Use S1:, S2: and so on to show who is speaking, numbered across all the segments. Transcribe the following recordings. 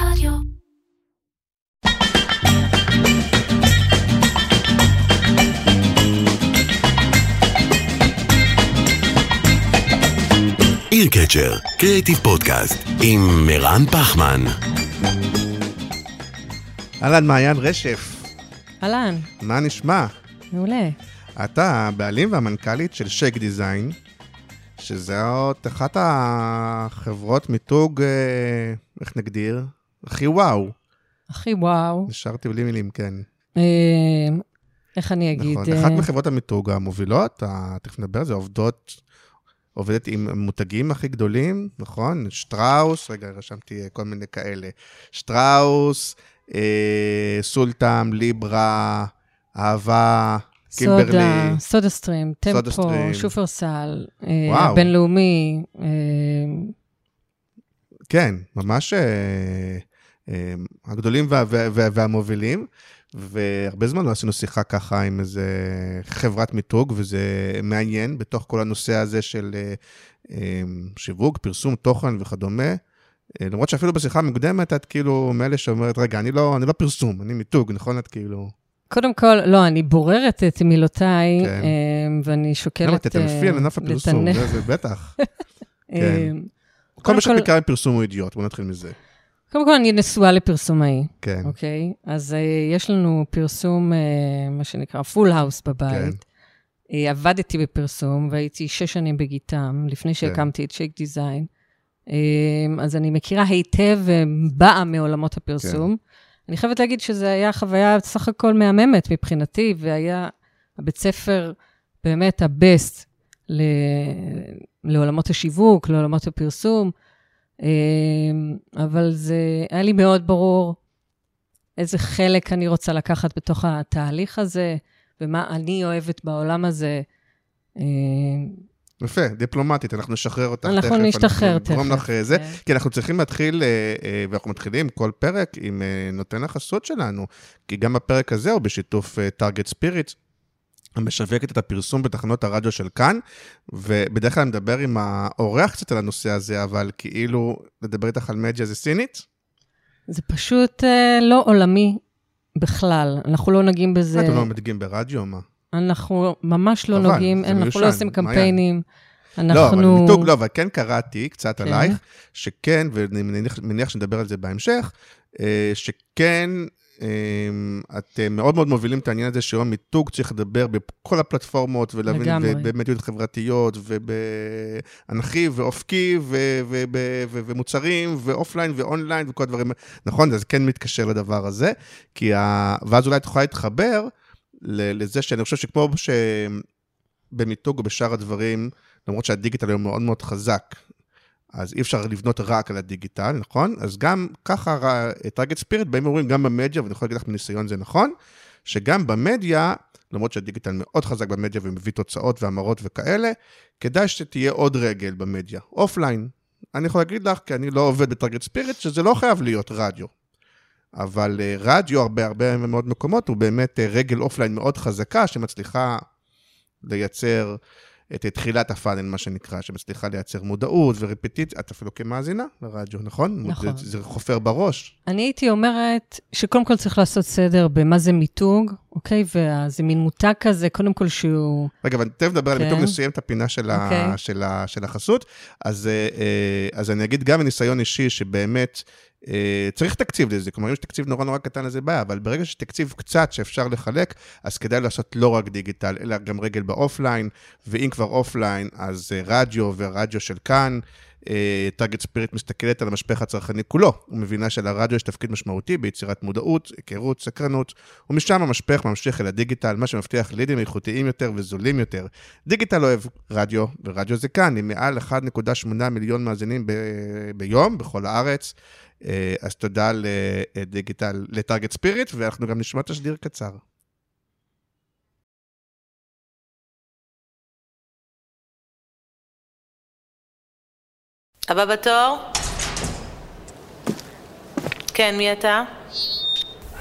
S1: רדיו.
S2: עיר קצ'ר, קריאיטיב פודקאסט, עם מירן פחמן.
S3: אהלן, מעיין רשף,
S4: אהלן,
S3: מה נשמע?
S4: מעולה.
S3: אתה הבעלים והמנכ"לית של שייק דיזיין, שזאת אחת החברות מיתוג, אה, איך נגדיר? הכי וואו.
S4: הכי וואו.
S3: נשארתי בלי מילים, כן.
S4: אה, איך אני אגיד?
S3: נכון,
S4: אה,
S3: אחת מחברות המיתוג המובילות, תכף נדבר על זה, עובדות, עובדת עם המותגים הכי גדולים, נכון? שטראוס, רגע, רשמתי אה, כל מיני כאלה. שטראוס, אה, סולטם, ליברה, אהבה, קימברלי.
S4: סודה, סודה סטרים, טמפו. שופרסל, אה,
S3: וואו.
S4: הבינלאומי, אה,
S3: כן, ממש אה, אה, הגדולים וה, וה, וה, והמובילים, והרבה זמן לא עשינו שיחה ככה עם איזה חברת מיתוג, וזה מעניין בתוך כל הנושא הזה של אה, אה, שיווק, פרסום, תוכן וכדומה. אה, למרות שאפילו בשיחה המוקדמת את כאילו מאלה שאומרת, רגע, אני לא, אני לא פרסום, אני מיתוג, נכון? את כאילו...
S4: קודם כל, לא, אני בוררת את מילותיי,
S3: כן.
S4: אה, ואני שוקלת...
S3: למה תטנפי על
S4: אה,
S3: ענף הפרסום. זה, בטח. כן. כל מה שאת מכירה מפרסום הוא אידיוט, בוא נתחיל מזה.
S4: קודם כל, אני נשואה לפרסומאי,
S3: כן,
S4: אוקיי? אז uh, יש לנו פרסום, uh, מה שנקרא, full house בבית.
S3: כן.
S4: Uh, עבדתי בפרסום והייתי שש שנים בגיטם, לפני שהקמתי את Shake Design. Uh, אז אני מכירה היטב ובאה מעולמות הפרסום. אני חייבת להגיד שזו הייתה חוויה סך הכל מהממת מבחינתי, והיה הבית ספר באמת ה-best ל... לעולמות השיווק, לעולמות הפרסום. אמ, אבל זה היה לי מאוד ברור איזה חלק אני רוצה לקחת בתוך התהליך הזה, ומה אני אוהבת בעולם הזה. אמ,
S3: יפה, דיפלומטית, אנחנו נשחרר אותך
S4: אנחנו
S3: תכף.
S4: נשתחרר
S3: אנחנו נגרום לך אה, זה,
S4: כן.
S3: כי אנחנו צריכים להתחיל, אה, אה, ואנחנו מתחילים כל פרק עם נותן החסות שלנו, כי גם הפרק הזה הוא בשיתוף טארגט ספיריט. המשווקת את הפרסום בתחנות הרדיו של כאן, ובדרך כלל מדבר עם האורח קצת על הנושא הזה, אבל כאילו, לדבר איתך על מדיה זה סינית?
S4: זה פשוט אה, לא עולמי בכלל, אנחנו לא נוגעים בזה.
S3: אתם לא מדגים ברדיו, מה?
S4: אנחנו ממש לא
S3: חבל,
S4: נוגעים, אנחנו
S3: מיושן,
S4: לא עושים. קמפיינים.
S3: לא, אבל
S4: אנחנו...
S3: מיתוג לא, אבל כן קראתי קצת
S4: כן.
S3: עלייך, שכן, ואני מניח, מניח שנדבר על זה בהמשך, אה, שכן, אה, את אה, מאוד מאוד מובילים את העניין הזה שהיום מיתוג צריך לדבר בכל הפלטפורמות, ולהבין,
S4: לגמרי.
S3: ובמדיות חברתיות, ובאנכי, ואופקי, ומוצרים, ו offline, ו online, וכל הדברים, נכון? זה כן מתקשר לדבר הזה, כי ה... ואז אולי את יכולה להתחבר לזה שאני חושב שכמו שבמיתוג או בשאר הדברים, למרות שהדיגיטל היום מאוד מאוד חזק, אז אי אפשר לבנות רק על הדיגיטל, נכון? אז גם ככה, Target Spirit באים ואומרים, גם במדיה, ואני יכול להגיד לך מניסיון זה נכון, שגם במדיה, למרות שהדיגיטל מאוד חזק במדיה ומביא תוצאות והמרות וכאלה, כדאי שתהיה עוד רגל במדיה, offline. אני יכול להגיד לך, כי אני לא עובד ב Target Spirit, שזה לא חייב להיות רדיו. אבל אה, רדיו, הרבה הרבה מאוד מקומות, הוא באמת אה, רגל offline מאוד חזקה, שמצליחה לייצר את תחילת הפאנל, מה שנקרא, שמצליחה לייצר מודעות ורפטיציה, את אפילו כמאזינה לרדיו, נכון?
S4: נכון.
S3: זה, זה חופר בראש.
S4: אני הייתי אומרת שקודם כל צריך לעשות סדר במה זה מיתוג, אוקיי? וזה מין מותג כזה, קודם כל שהוא...
S3: רגע, אבל תכף נדבר על
S4: כן.
S3: מיתוג, נסיים את הפינה של, ה,
S4: אוקיי.
S3: של, ה, של החסות. אז, אה, אה, אז אני אגיד גם מניסיון אישי, שבאמת צריך תקציב לזה. כלומר, אם יש תקציב נורא נורא קטן, אז זה בעיה, אבל ברגע שיש תקציב קצת שאפשר לחלק, אז כדאי לעשות לא רק דיגיטל, אלא גם רגל ב offline, ואם כבר offline, אז אה, רדיו ורדיו של כאן. Target Spirit מסתכלת על המשפך הצרכני כולו, ומבינה שלרדיו יש תפקיד משמעותי ביצירת מודעות, היכרות, סקרנות, ומשם המשפך ממשיך אל הדיגיטל, מה שמבטיח לידים איכותיים יותר וזולים יותר. דיגיטל אוהב רדיו, ורדיו זה כאן, עם מעל 1.8 מיליון מאזינים ב- ביום, בכל הארץ. אה, אז תודה לדיגיטל, ל Target Spirit, ואנחנו גם נשמע תשדיר קצר.
S5: הבא בתור? כן, מי אתה?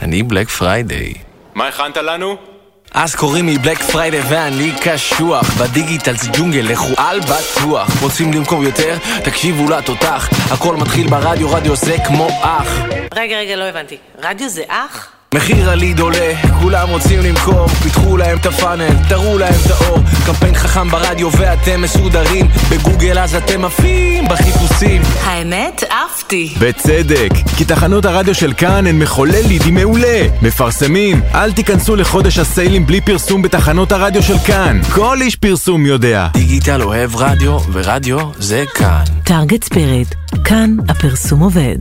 S6: אני Black Friday.
S7: מה הכנת לנו?
S1: אז קוראים לי Black Friday ואני קשוח בדיגיטל זה ג'ונגל, לכו על בטוח רוצים למכור יותר? תקשיבו לתותח הכל מתחיל ברדיו, רדיו זה כמו אח
S5: רגע, רגע, לא הבנתי. רדיו זה אח?
S1: מחיר הליד עולה, כולם רוצים למכור פיתחו להם את ה funnel, תראו להם את האור קמפיין חכם ברדיו ואתם מסודרים בגוגל אז אתם עפים בחיפושים
S5: האמת, עפתי.
S6: בצדק, כי תחנות הרדיו של כאן הן מחולל לידי מעולה. מפרסמים, אל תיכנסו לחודש הסיילים בלי פרסום בתחנות הרדיו של כאן. כל איש פרסום יודע.
S1: דיגיטל אוהב רדיו, ורדיו זה כאן
S5: טארגט ספיריט, כאן הפרסום עובד.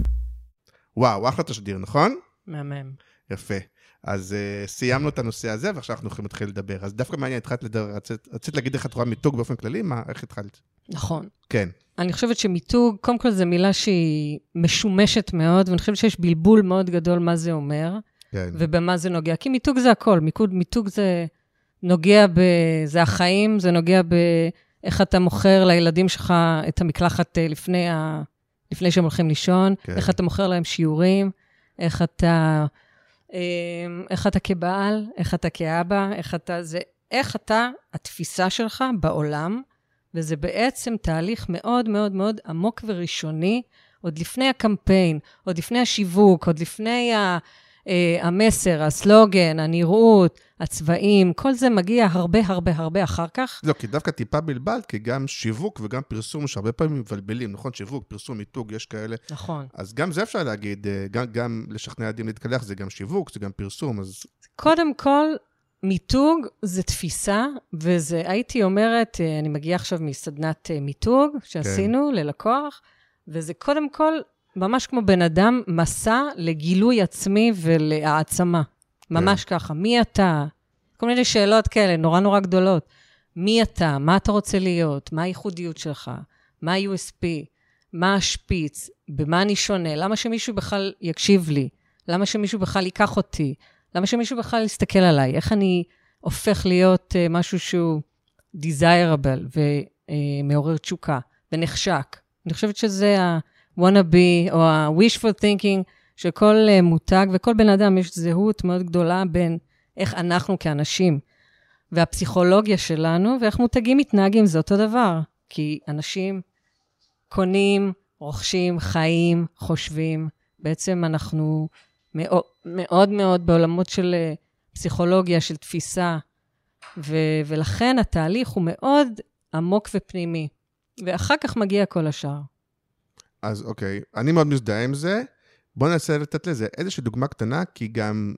S3: וואו, אחלה תשדיר, נכון?
S4: מהמם.
S3: יפה. אז uh, סיימנו את הנושא הזה, ועכשיו אנחנו יכולים להתחיל לדבר. אז דווקא מעניין, התחלת לדבר, רצית, רצית להגיד איך את רואה מיתוג באופן כללי? מה, איך התחלת?
S4: נכון.
S3: כן.
S4: אני חושבת שמיתוג, קודם כל זו מילה שהיא משומשת מאוד, ואני חושבת שיש בלבול מאוד גדול מה זה אומר,
S3: כן.
S4: ובמה זה נוגע. כי מיתוג זה הכל, מיתוג, מיתוג זה נוגע ב... זה החיים, זה נוגע באיך אתה מוכר לילדים שלך את המקלחת אה, לפני, ה... לפני שהם הולכים לישון,
S3: כן.
S4: איך אתה מוכר להם שיעורים, איך אתה... אה, איך אתה כבעל, איך אתה כאבא, איך אתה... זה איך אתה, התפיסה שלך בעולם, וזה בעצם תהליך מאוד מאוד מאוד עמוק וראשוני, עוד לפני הקמפיין, עוד לפני השיווק, עוד לפני ה, המסר, הסלוגן, הנראות, הצבעים, כל זה מגיע הרבה הרבה הרבה אחר כך.
S3: לא, כי דווקא טיפה בלבלת, כי גם שיווק וגם פרסום, שהרבה פעמים מבלבלים, נכון? שיווק, פרסום, מיתוג, יש כאלה.
S4: נכון.
S3: אז גם זה אפשר להגיד, אה, גם, גם לשכנע ילדים להתקלח זה גם שיווק, זה גם פרסום, אז
S4: קודם כל, מיתוג זה תפיסה, וזה, הייתי אומרת, אה, אני מגיעה עכשיו מסדנת אה, מיתוג שעשינו ללקוח, וזה קודם כל, ממש כמו בן אדם, מסע לגילוי עצמי ולהעצמה. ממש ככה. מי אתה? כל מיני שאלות כאלה, נורא נורא גדולות. מי אתה? מה אתה רוצה להיות? מה הייחודיות שלך? מה ה-USP? מה השפיץ? במה אני שונה? למה שמישהו בכלל יקשיב לי? למה שמישהו בכלל ייקח אותי? למה שמישהו בכלל יסתכל עליי? איך אני הופך להיות uh, משהו שהוא desirable ומעורר תשוקה ונחשק? אני חושבת שזה ה-wanna be או ה-wishful thinking של כל uh, מותג וכל בן אדם יש זהות מאוד גדולה בין איך אנחנו כאנשים והפסיכולוגיה שלנו ואיך מותגים מתנהגים, זה אותו דבר. כי אנשים קונים, רוכשים, חיים, חושבים. בעצם אנחנו מאוד מאוד, מאוד בעולמות של אה, פסיכולוגיה, של תפיסה, ו- ולכן התהליך הוא מאוד עמוק ופנימי. ואחר כך מגיע כל השאר.
S3: אז אוקיי, אני מאוד מזדהה עם זה. בוא ננסה לתת לזה איזושהי דוגמה קטנה, כי גם...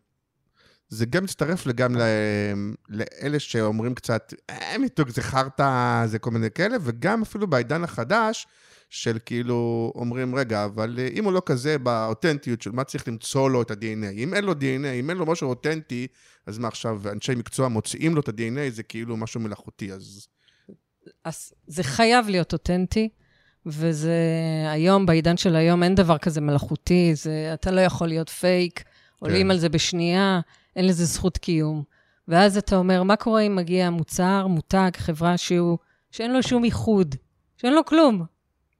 S3: זה גם מצטרף גם ל... לאלה שאומרים קצת, אה, מיתוג זה חרטא, זה כל מיני כאלה, וגם אפילו בעידן החדש, של כאילו, אומרים, רגע, אבל אה, אם הוא לא כזה באותנטיות של מה צריך למצוא לו את ה-DNA, אם אין לו DNA, אם אין לו משהו אותנטי, אז מה עכשיו, אנשי מקצוע מוציאים לו את ה-DNA, זה כאילו משהו מלאכותי, אז...
S4: אז זה חייב להיות אותנטי, וזה היום, בעידן של היום, אין דבר כזה מלאכותי, זה, אתה לא יכול להיות פייק, עולים
S3: כן.
S4: על זה בשנייה, אין לזה זכות קיום. ואז אתה אומר, מה קורה אם מגיע מוצר, מותג, חברה שהוא, שאין לו שום ייחוד, שאין לו כלום?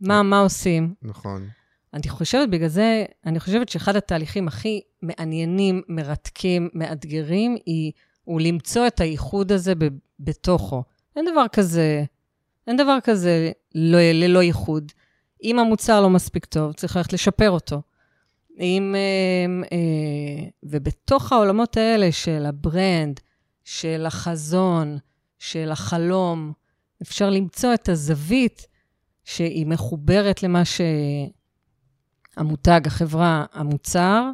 S4: מה, מה עושים?
S3: נכון.
S4: אני חושבת, בגלל זה, אני חושבת שאחד התהליכים הכי מעניינים, מרתקים, מאתגרים, היא, הוא למצוא את הייחוד הזה ב, בתוכו. אין דבר כזה, אין דבר כזה לא, ללא ייחוד. אם המוצר לא מספיק טוב, צריך ללכת לשפר אותו. אם, אה, אה, ובתוך העולמות האלה של ה brand, של החזון, של החלום, אפשר למצוא את הזווית שהיא מחוברת למה שהמותג, החברה, המוצר.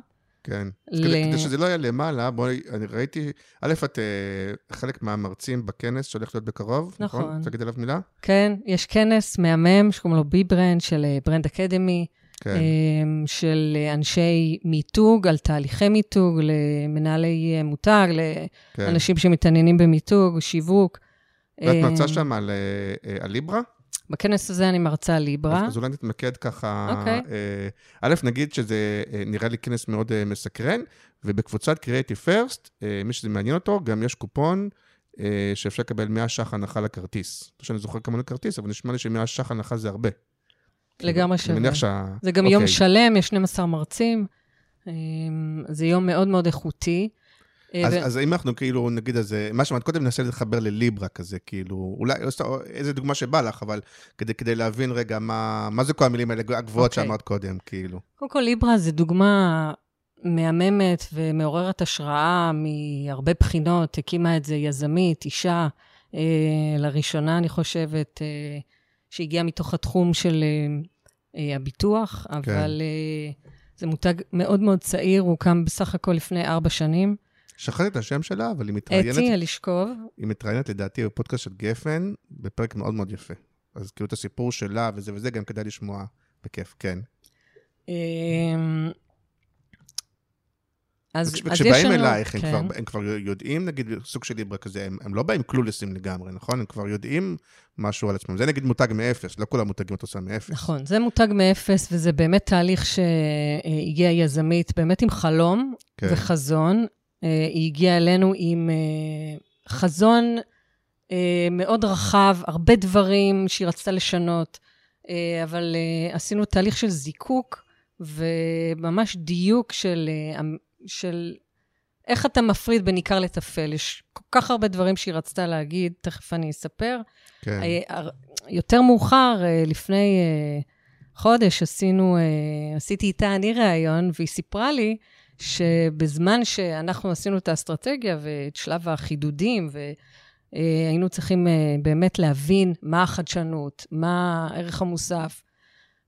S3: כן.
S4: ל-
S3: כדי, כדי שזה לא יהיה למעלה, בואי, אני ראיתי, א', את אה, חלק מהמרצים בכנס שהולך להיות בקרוב, נכון?
S4: נכון.
S3: להגיד עליו מילה?
S4: כן, יש כנס מהמם שקוראים לו Be Brand של אה, Brand Academy,
S3: כן.
S4: אמ, של אה, אנשי מיתוג, על תהליכי מיתוג, למנהלי אה, מותג,
S3: כן.
S4: לאנשים שמתעניינים במיתוג, שיווק.
S3: ואת מרצה
S4: אמ,
S3: שם על, אה, אה, על ליברה?
S4: בכנס הזה אני מרצה ליברה.
S3: אז אולי נתמקד ככה.
S4: אוקיי.
S3: אה, א', נגיד שזה אה, נראה לי כנס מאוד אה, מסקרן, ובקבוצת Creative First, מי שזה מעניין אותו, גם יש קופון שאפשר לקבל 100 ש"ח הנחה לכרטיס. לא שאני זוכר כמה עולה כרטיס, אבל נשמע לי ש-100 ש"ח הנחה זה הרבה.
S4: לגמרי
S3: אני
S4: שווה.
S3: מניח שה...
S4: זה גם
S3: אוקיי.
S4: יום שלם, יש 12 מרצים. זה יום מאוד מאוד איכותי. אה,
S3: אז,
S4: ו-
S3: אז אם אנחנו כאילו, נגיד, אז אה, מה שאמרת קודם, ננסה להתחבר לליברה כזה, כאילו, אולי, או סתם, איזה דוגמה שבא לך, אבל כדי, כדי להבין רגע מה, מה זה כל המילים האלה הגבוהות
S4: אוקיי.
S3: שאמרת קודם, כאילו.
S4: קודם כל, ליברה זה דוגמה מהממת ומעוררת השראה מהרבה בחינות. הקימה את זה יזמית, אישה, אה, לראשונה, אני חושבת, אה, שהגיעה מתוך התחום של אה, אה, הביטוח, אבל אה, זה מותג מאוד מאוד צעיר, הוא קם בסך הכל לפני ארבע שנים.
S3: שכחתי את השם שלה, אבל היא מתראיינת,
S4: אתי אלישקוב.
S3: היא מתראיינת לדעתי בפודקאסט של גפן, בפרק מאוד מאוד יפה. אז כאילו את הסיפור שלה וזה וזה, גם כדאי לשמוע בכיף, כן.
S4: אמ, אז, אז יש לנו...
S3: וכשבאים אלייך, הם,
S4: כן.
S3: כבר, הם כבר יודעים, נגיד, סוג של ליברה כזה, הם, הם לא באים קלולסים לגמרי, נכון? הם כבר יודעים משהו על עצמם. זה נגיד מותג מאפס, לא כל המותגים את עושה מאפס.
S4: נכון, זה מותג מאפס, וזה באמת תהליך שהגיע יזמית, באמת עם חלום
S3: כן.
S4: וחזון. אה, היא הגיעה אלינו עם אה, חזון אה, מאוד רחב, הרבה דברים שהיא רצתה לשנות, אבל עשינו תהליך של זיקוק וממש דיוק של, של איך אתה מפריד בין עיקר לטפל. יש כל כך הרבה דברים שהיא רצתה להגיד, תכף אני אספר.
S3: כן.
S4: יותר מאוחר, לפני חודש, עשינו, עשיתי איתה אני ראיון, והיא סיפרה לי שבזמן שאנחנו עשינו את האסטרטגיה ואת שלב החידודים, והיינו צריכים אה, באמת להבין מה החדשנות, מה הערך המוסף.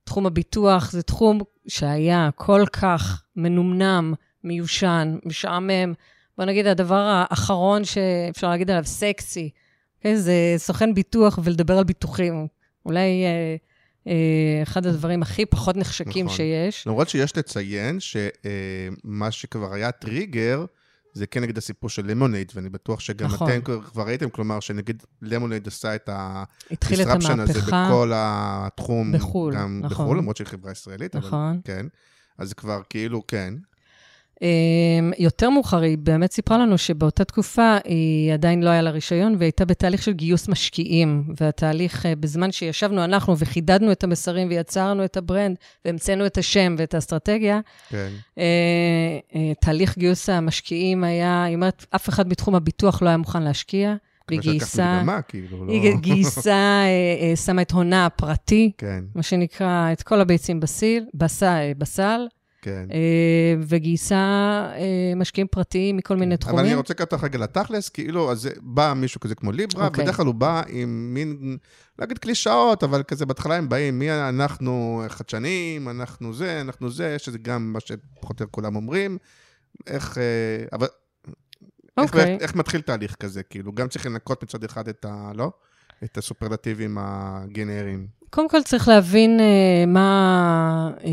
S4: תחום הביטוח זה תחום שהיה כל כך מנומנם, מיושן, משעמם. בוא נגיד, הדבר האחרון שאפשר להגיד עליו, סקסי. כן, זה סוכן ביטוח ולדבר על ביטוחים. אולי אה, אחד הדברים הכי פחות נחשקים
S3: נכון.
S4: שיש.
S3: למרות שיש לציין שמה שכבר היה טריגר, זה כן נגיד הסיפור של למונייד, ואני בטוח שגם
S4: נכון.
S3: אתם כבר- ראיתם, כלומר, שנגיד למונייד עשה את ה-disruption הזה. בכל התחום.
S4: בחו"ל,
S3: גם
S4: נכון.
S3: בחו"ל, למרות שהיא חברה ישראלית, אבל
S4: נכון.
S3: כן. אז כבר כאילו, כן.
S4: אמ, יותר מאוחר, היא באמת סיפרה לנו שבאותה תקופה היא עדיין לא היה לה רישיון, והיא הייתה בתהליך של גיוס משקיעים. והתהליך, אה, בזמן שישבנו אנחנו וחידדנו את המסרים ויצרנו את ה brand, והמצאנו את השם ואת האסטרטגיה,
S3: כן.
S4: אה, אה, תהליך גיוס המשקיעים היה, היא אומרת, אף אחד בתחום הביטוח לא היה מוכן להשקיע,
S3: שלקחת
S4: גייסה,
S3: מקדמה, כאילו, לא...
S4: היא גייסה, שמה את הונה הפרטי,
S3: כן,
S4: מה שנקרא, את כל הביצים בסיל, בס, אה, בסל,
S3: כן.
S4: אה, וגייסה אה, משקיעים פרטיים מכל מיני
S3: אבל אני
S4: תחומים.
S3: רוצה לקחת אותך רגע לתכלס, כאילו, אז בא מישהו כזה כמו ליברה,
S4: אוקיי.
S3: בדרך כלל הוא בא עם מין, לא אגיד קלישאות, אבל כזה בהתחלה הם באים, מי אנחנו חדשנים, אנחנו זה, אנחנו זה, שזה גם מה שפחות או יותר כולם אומרים. איך, אה, אבל... איך,
S4: אוקיי.
S3: איך, איך מתחיל תהליך כזה? כאילו, גם צריך לנקות מצד אחד את ה... לא? את הסופרלטיבים הגנריים.
S4: קודם כל צריך להבין אה, מה, אה,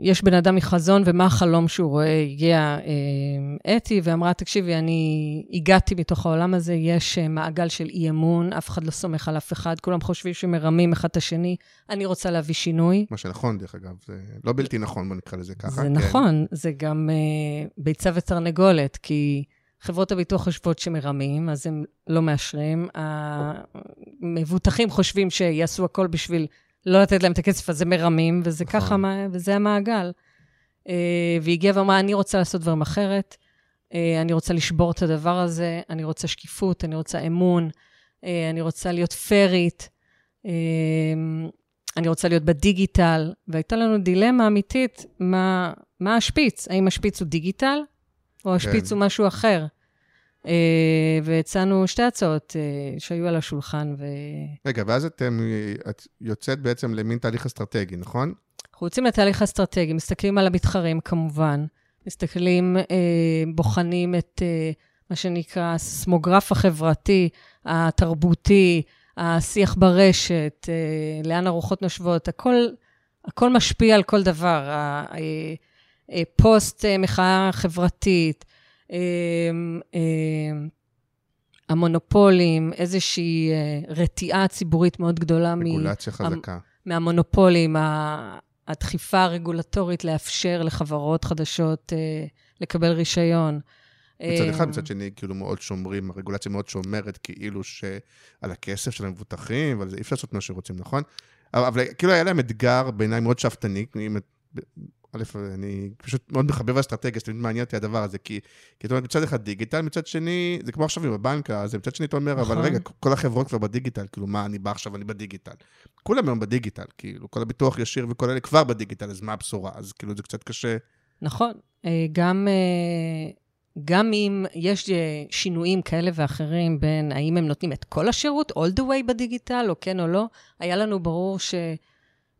S4: יש בן אדם מחזון ומה החלום שהוא רואה. הגיעה אה, אתי ואמרה, תקשיבי, אני הגעתי מתוך העולם הזה, יש אה, מעגל של אי אמון, אף אחד לא סומך על אף אחד, כולם חושבים שמרמים אחד את השני, אני רוצה להביא שינוי.
S3: מה שנכון, דרך אגב, זה לא בלתי נכון, בוא נקרא לזה ככה.
S4: זה
S3: כן.
S4: נכון, זה גם אה, ביצה ותרנגולת, כי חברות הביטוח חושבות שמרמים, אז הם לא מאשרים. המבוטחים חושבים שיעשו הכל בשביל לא לתת להם את הכסף, אז זה מרמים, וזה
S3: נכון.
S4: ככה, וזה המעגל. אה, והיא הגיעה ואמרה, אני רוצה לעשות דברים אחרת, אה, אני רוצה לשבור את הדבר הזה, אני רוצה שקיפות, אני רוצה אמון, אה, אני רוצה להיות פיירית, אני רוצה להיות בדיגיטל, והייתה לנו דילמה אמיתית, מה, מה השפיץ? האם השפיץ הוא דיגיטל, או השפיץ
S3: כן.
S4: הוא משהו אחר? אה, והצענו שתי הצעות אה, שהיו על השולחן, ו...
S3: רגע, ואז אתם, את יוצאת בעצם למין תהליך אסטרטגי, נכון?
S4: אנחנו יוצאים לתהליך אסטרטגי, מסתכלים על המתחרים כמובן, מסתכלים, אה, בוחנים את אה, מה שנקרא הסמוגרף החברתי, התרבותי, השיח ברשת, אה, לאן הרוחות נושבות, הכל, הכל משפיע על כל דבר. אה, פוסט אה, מחאה חברתית, אה, המונופולים, איזושהי רתיעה ציבורית מאוד גדולה מ...
S3: רגולציה חזקה.
S4: מהמונופולים, הדחיפה הרגולטורית לאפשר לחברות חדשות לקבל רישיון.
S3: מצד אחד, מצד שני, כאילו מאוד שומרים, הרגולציה מאוד שומרת כאילו שעל הכסף של המבוטחים, ועל זה אי אפשר לעשות מה שרוצים, נכון? אבל, אבל כאילו היה להם אתגר בעיניי מאוד שאפתני, אם את- א', אני פשוט מאוד מחבב אסטרטגיה, שתמיד מעניין אותי הדבר הזה, כי, כי אתה אומר, מצד אחד דיגיטל, מצד שני, זה כמו עכשיו עם הבנק, אז מצד שני אתה אומר, אבל
S4: נכון.
S3: רגע, כל החברות כבר בדיגיטל, כאילו, מה, אני בא עכשיו, אני בדיגיטל. כולם היום בדיגיטל, כאילו, כל הביטוח ישיר וכל אלה כבר בדיגיטל, אז מה הבשורה? אז כאילו, זה קצת קשה.
S4: נכון. אה, גם, אה, גם אם יש אה, שינויים כאלה ואחרים בין האם הם נותנים את כל השירות, all the way בדיגיטל, או כן או לא, היה לנו ברור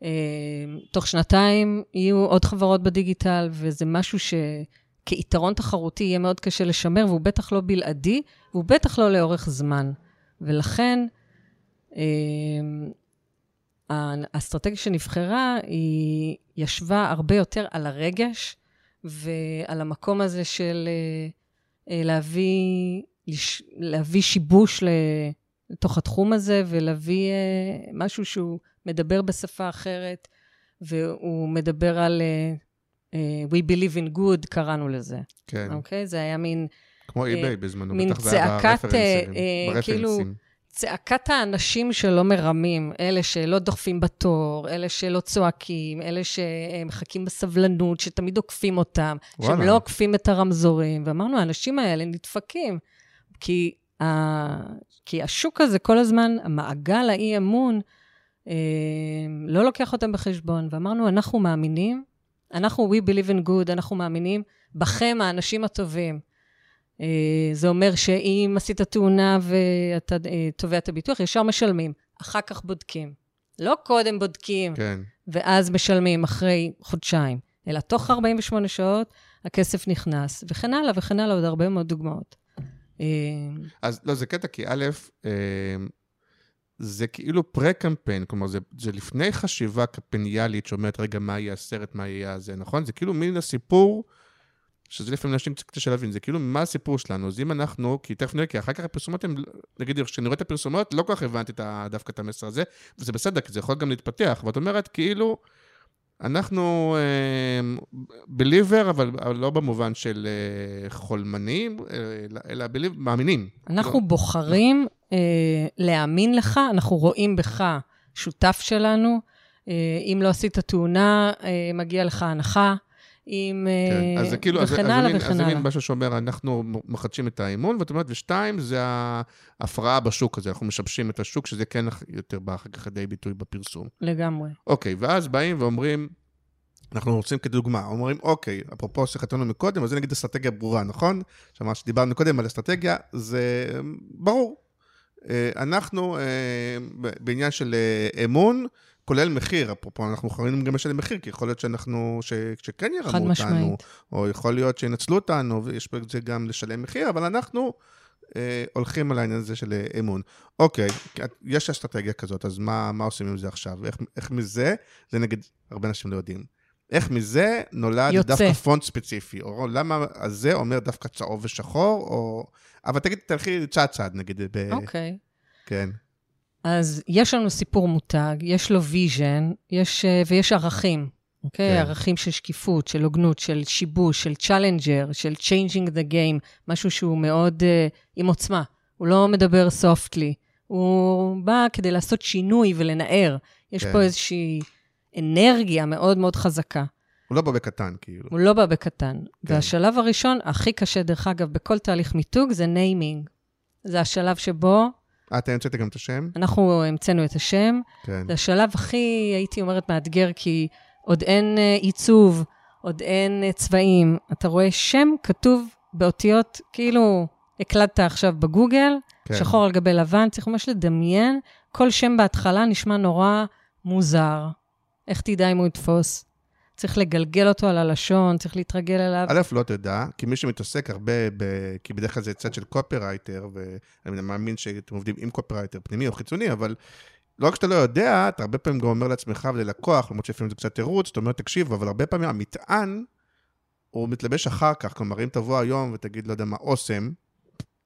S4: שתוך שנתיים יהיו עוד חברות בדיגיטל, וזה משהו שכיתרון תחרותי יהיה מאוד קשה לשמר, והוא בטח לא בלעדי, והוא בטח לא לאורך זמן. ולכן, אה, האסטרטגיה שנבחרה, היא ישבה הרבה יותר על הרגש ועל המקום הזה של אה, אה, להביא, להביא שיבוש לתוך התחום הזה ולהביא אה, משהו שהוא מדבר בשפה אחרת, והוא מדבר על אה, We Believe in Good, קראנו לזה,
S3: כן,
S4: אוקיי? זה היה מין...
S3: כמו אי-ביי בזמנו,
S4: מין
S3: בטח זה היה ברפרנסים.
S4: אה, כאילו. צעקת האנשים שלא מרמים, אלה שלא דוחפים בתור, אלה שלא צועקים, אלה שמחכים בסבלנות, שתמיד עוקפים אותם, שהם
S3: וואלה.
S4: לא עוקפים את הרמזורים. ואמרנו, האנשים האלה נדפקים, כי, ה... כי השוק הזה כל הזמן, המעגל האי-אמון, לא לוקח אותם בחשבון. ואמרנו, אנחנו מאמינים, אנחנו We Believe in Good, אנחנו מאמינים בכם, האנשים הטובים. אה, זה אומר שאם עשית תאונה ואתה אה, תובע את הביטוח, ישר משלמים, אחר כך בודקים. לא קודם בודקים
S3: כן.
S4: ואז משלמים אחרי חודשיים, אלא תוך 48 שעות הכסף נכנס, וכן הלאה וכן הלאה, עוד הרבה מאוד דוגמאות. אה,
S3: אז לא, זה קטע, כי א', אה, זה כאילו פרה-קמפיין, כלומר, זה, זה לפני חשיבה קמפייניאלית שאומרת, רגע, מה יהיה הסרט, מה יהיה הזה, נכון? זה כאילו מין הסיפור, שזה לפעמים אנשים קצת קשה להבין, זה כאילו, מה הסיפור שלנו? אז אם אנחנו, כי תכף נראה, כי אחר כך הפרסומות הן, נגיד, כשאני רואה את הפרסומות, לא כל כך הבנתי את ה- דווקא את המסר הזה, וזה בסדר, כי זה יכול גם להתפתח, ואת אומרת, כאילו, אנחנו בליבר, אבל, אבל לא במובן של אה, חולמנים, אלא, אלא believe- מאמינים.
S4: אנחנו בוחרים אה, להאמין לך, אנחנו רואים בך שותף שלנו. אה, אם לא עשית תאונה, אה, מגיע לך הנחה.
S3: כן,
S4: אה,
S3: אז זה כאילו,
S4: וכן הלאה וכן
S3: אז זה
S4: הלאה.
S3: מין משהו שאומר, אנחנו מחדשים את האמון, ואת אומרת, ושתיים, זה ההפרעה בשוק הזה, אנחנו משבשים את השוק, שזה כן יותר בא אחר כך לידי ביטוי בפרסום.
S4: לגמרי.
S3: אוקיי, ואז באים ואומרים, אנחנו רוצים כדוגמה, אומרים, אוקיי, אפרופו שיחתנו מקודם, אז זה נגיד אסטרטגיה ברורה, נכון? שמה שדיברנו קודם על אסטרטגיה, זה ברור. אה, אנחנו אה, בעניין של אה, אמון, כולל מחיר, אפרופו, אנחנו חייבים גם לשלם מחיר, כי יכול להיות שאנחנו, ש, שכן ירמו אותנו,
S4: משמעית.
S3: או יכול להיות שינצלו אותנו, ויש בזה גם לשלם מחיר, אבל אנחנו אה, הולכים על העניין הזה של אמון. אוקיי, יש אסטרטגיה כזאת, אז מה, מה עושים עם זה עכשיו? איך, איך מזה, זה נגיד, הרבה אנשים לא יודעים. איך מזה נולד
S4: יוצא.
S3: דווקא פונט ספציפי, או למה הזה אומר דווקא צהוב ושחור, או... אבל תגיד, תלכי צעד צעד, נגיד, ב...
S4: אוקיי.
S3: כן,
S4: אז יש לנו סיפור מותג, יש לו vision, יש, אה, ויש ערכים, אוקיי?
S3: כן.
S4: ערכים של שקיפות, של הוגנות, של שיבוש, של challenger, של changing the game, משהו שהוא מאוד uh, עם עוצמה. הוא לא מדבר softly, הוא בא כדי לעשות שינוי ולנער. יש
S3: כן.
S4: פה איזושהי אנרגיה מאוד מאוד חזקה.
S3: הוא לא בא בקטן, כאילו.
S4: הוא לא בא בקטן.
S3: כן.
S4: והשלב הראשון, הכי קשה, דרך אגב, בכל תהליך מיתוג, זה ניימינג. זה השלב שבו
S3: אה, אתה המצאת גם את השם?
S4: אנחנו המצאנו את השם.
S3: כן.
S4: זה השלב הכי, הייתי אומרת, מאתגר, כי עוד אין אה, עיצוב, עוד אין אה, צבעים. אתה רואה שם כתוב באותיות, כאילו הקלדת עכשיו בגוגל,
S3: כן.
S4: שחור על גבי לבן, צריך ממש לדמיין. כל שם בהתחלה נשמע נורא מוזר. איך תדע אם הוא יתפוס? צריך לגלגל אותו על הלשון, צריך להתרגל אליו.
S3: א', לא תדע, כי מי שמתעסק הרבה, ב... כי בדרך כלל זה צד של קופרייטר, ואני מאמין שאתם עובדים עם קופרייטר פנימי או חיצוני, אבל לא רק שאתה לא יודע, אתה הרבה פעמים גם אומר לעצמך וללקוח, למרות שלפעמים זה קצת תירוץ, אתה אומר, תקשיב, אבל הרבה פעמים המטען, הוא מתלבש אחר כך, כלומר, אם תבוא היום ותגיד, לא יודע מה, אוסם,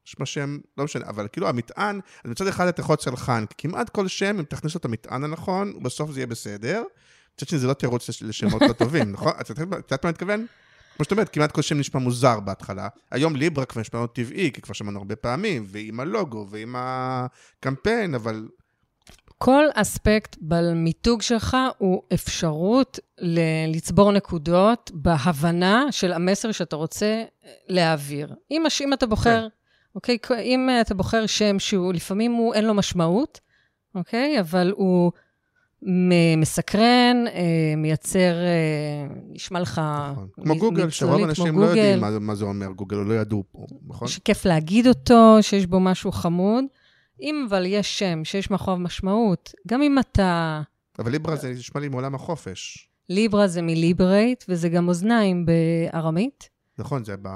S3: יש מה שם, לא משנה, אבל כאילו המטען, אז מצד אחד אתה יכול להיות סלחן, כי כמעט כל שם, אם תכניס לו את המטען הנכון, בסוף זה יהיה בסדר. מצד שני, זה לא תירוץ לש- לשמות לא טובים, נכון? את יודעת מה אני מתכוון? כמו שאת אומרת, כמעט כל שם נשמע מוזר בהתחלה. היום ליברה כבר נשמע מאוד טבעי, כי כבר שמענו הרבה פעמים, ועם הלוגו, ועם הקמפיין, אבל
S4: כל אספקט במיתוג שלך הוא אפשרות ל- לצבור נקודות בהבנה של המסר שאתה רוצה להעביר. אם, אם אתה בוחר, אוקיי? אם אתה בוחר שם שהוא, לפעמים הוא אין לו משמעות, אוקיי? אבל הוא מסקרן, אה, מייצר, אה, נשמע לך...
S3: נכון. כמו גוגל, שרוב האנשים לא יודעים. מה, מה זה אומר גוגל, או לא ידעו פה, נכון?
S4: שכיף להגיד אותו, שיש בו משהו חמוד. אם אבל יש שם שיש מאחוריו משמעות, גם אם אתה...
S3: אבל ליברה זה נשמע לי מעולם החופש.
S4: ליברה זה מליברייט, וזה גם אוזניים בארמית.
S3: נכון, זה ב...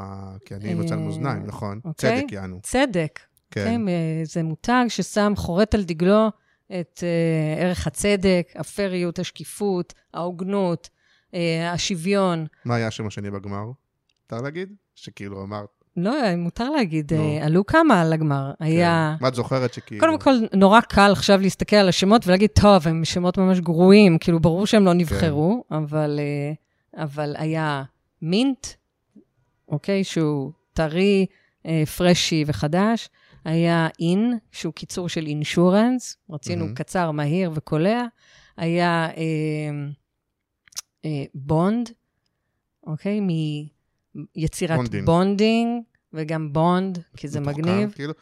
S3: כי אני מצא מאזניים, נכון.
S4: אוקיי.
S3: צדק יענו.
S4: צדק.
S3: כן.
S4: כן. אה, זה מותג ששם, חורט על דגלו את אה, ערך הצדק, הפריות, השקיפות, ההוגנות, אה, השוויון.
S3: מה היה השם השני בגמר? מותר להגיד? שכאילו אמרת...
S4: לא, אה, מותר להגיד,
S3: נו.
S4: אה, עלו כמה על הגמר. היה...
S3: כן. מה את זוכרת שכאילו...
S4: קודם כל, נורא קל עכשיו להסתכל על השמות ולהגיד, טוב, הם שמות ממש גרועים, כאילו, ברור שהם לא נבחרו, אבל, אה, אבל היה מינט, אוקיי, שהוא טרי, אה, freshy וחדש, היה in, שהוא קיצור של insurance, רצינו
S3: מהמם.
S4: קצר, מהיר וקולע, היה אה, אה, bond, אוקיי, מיצירת
S3: bonding.
S4: bonding, וגם bond, כי זה
S3: מתוחכם,
S4: מגניב.
S3: כאילו,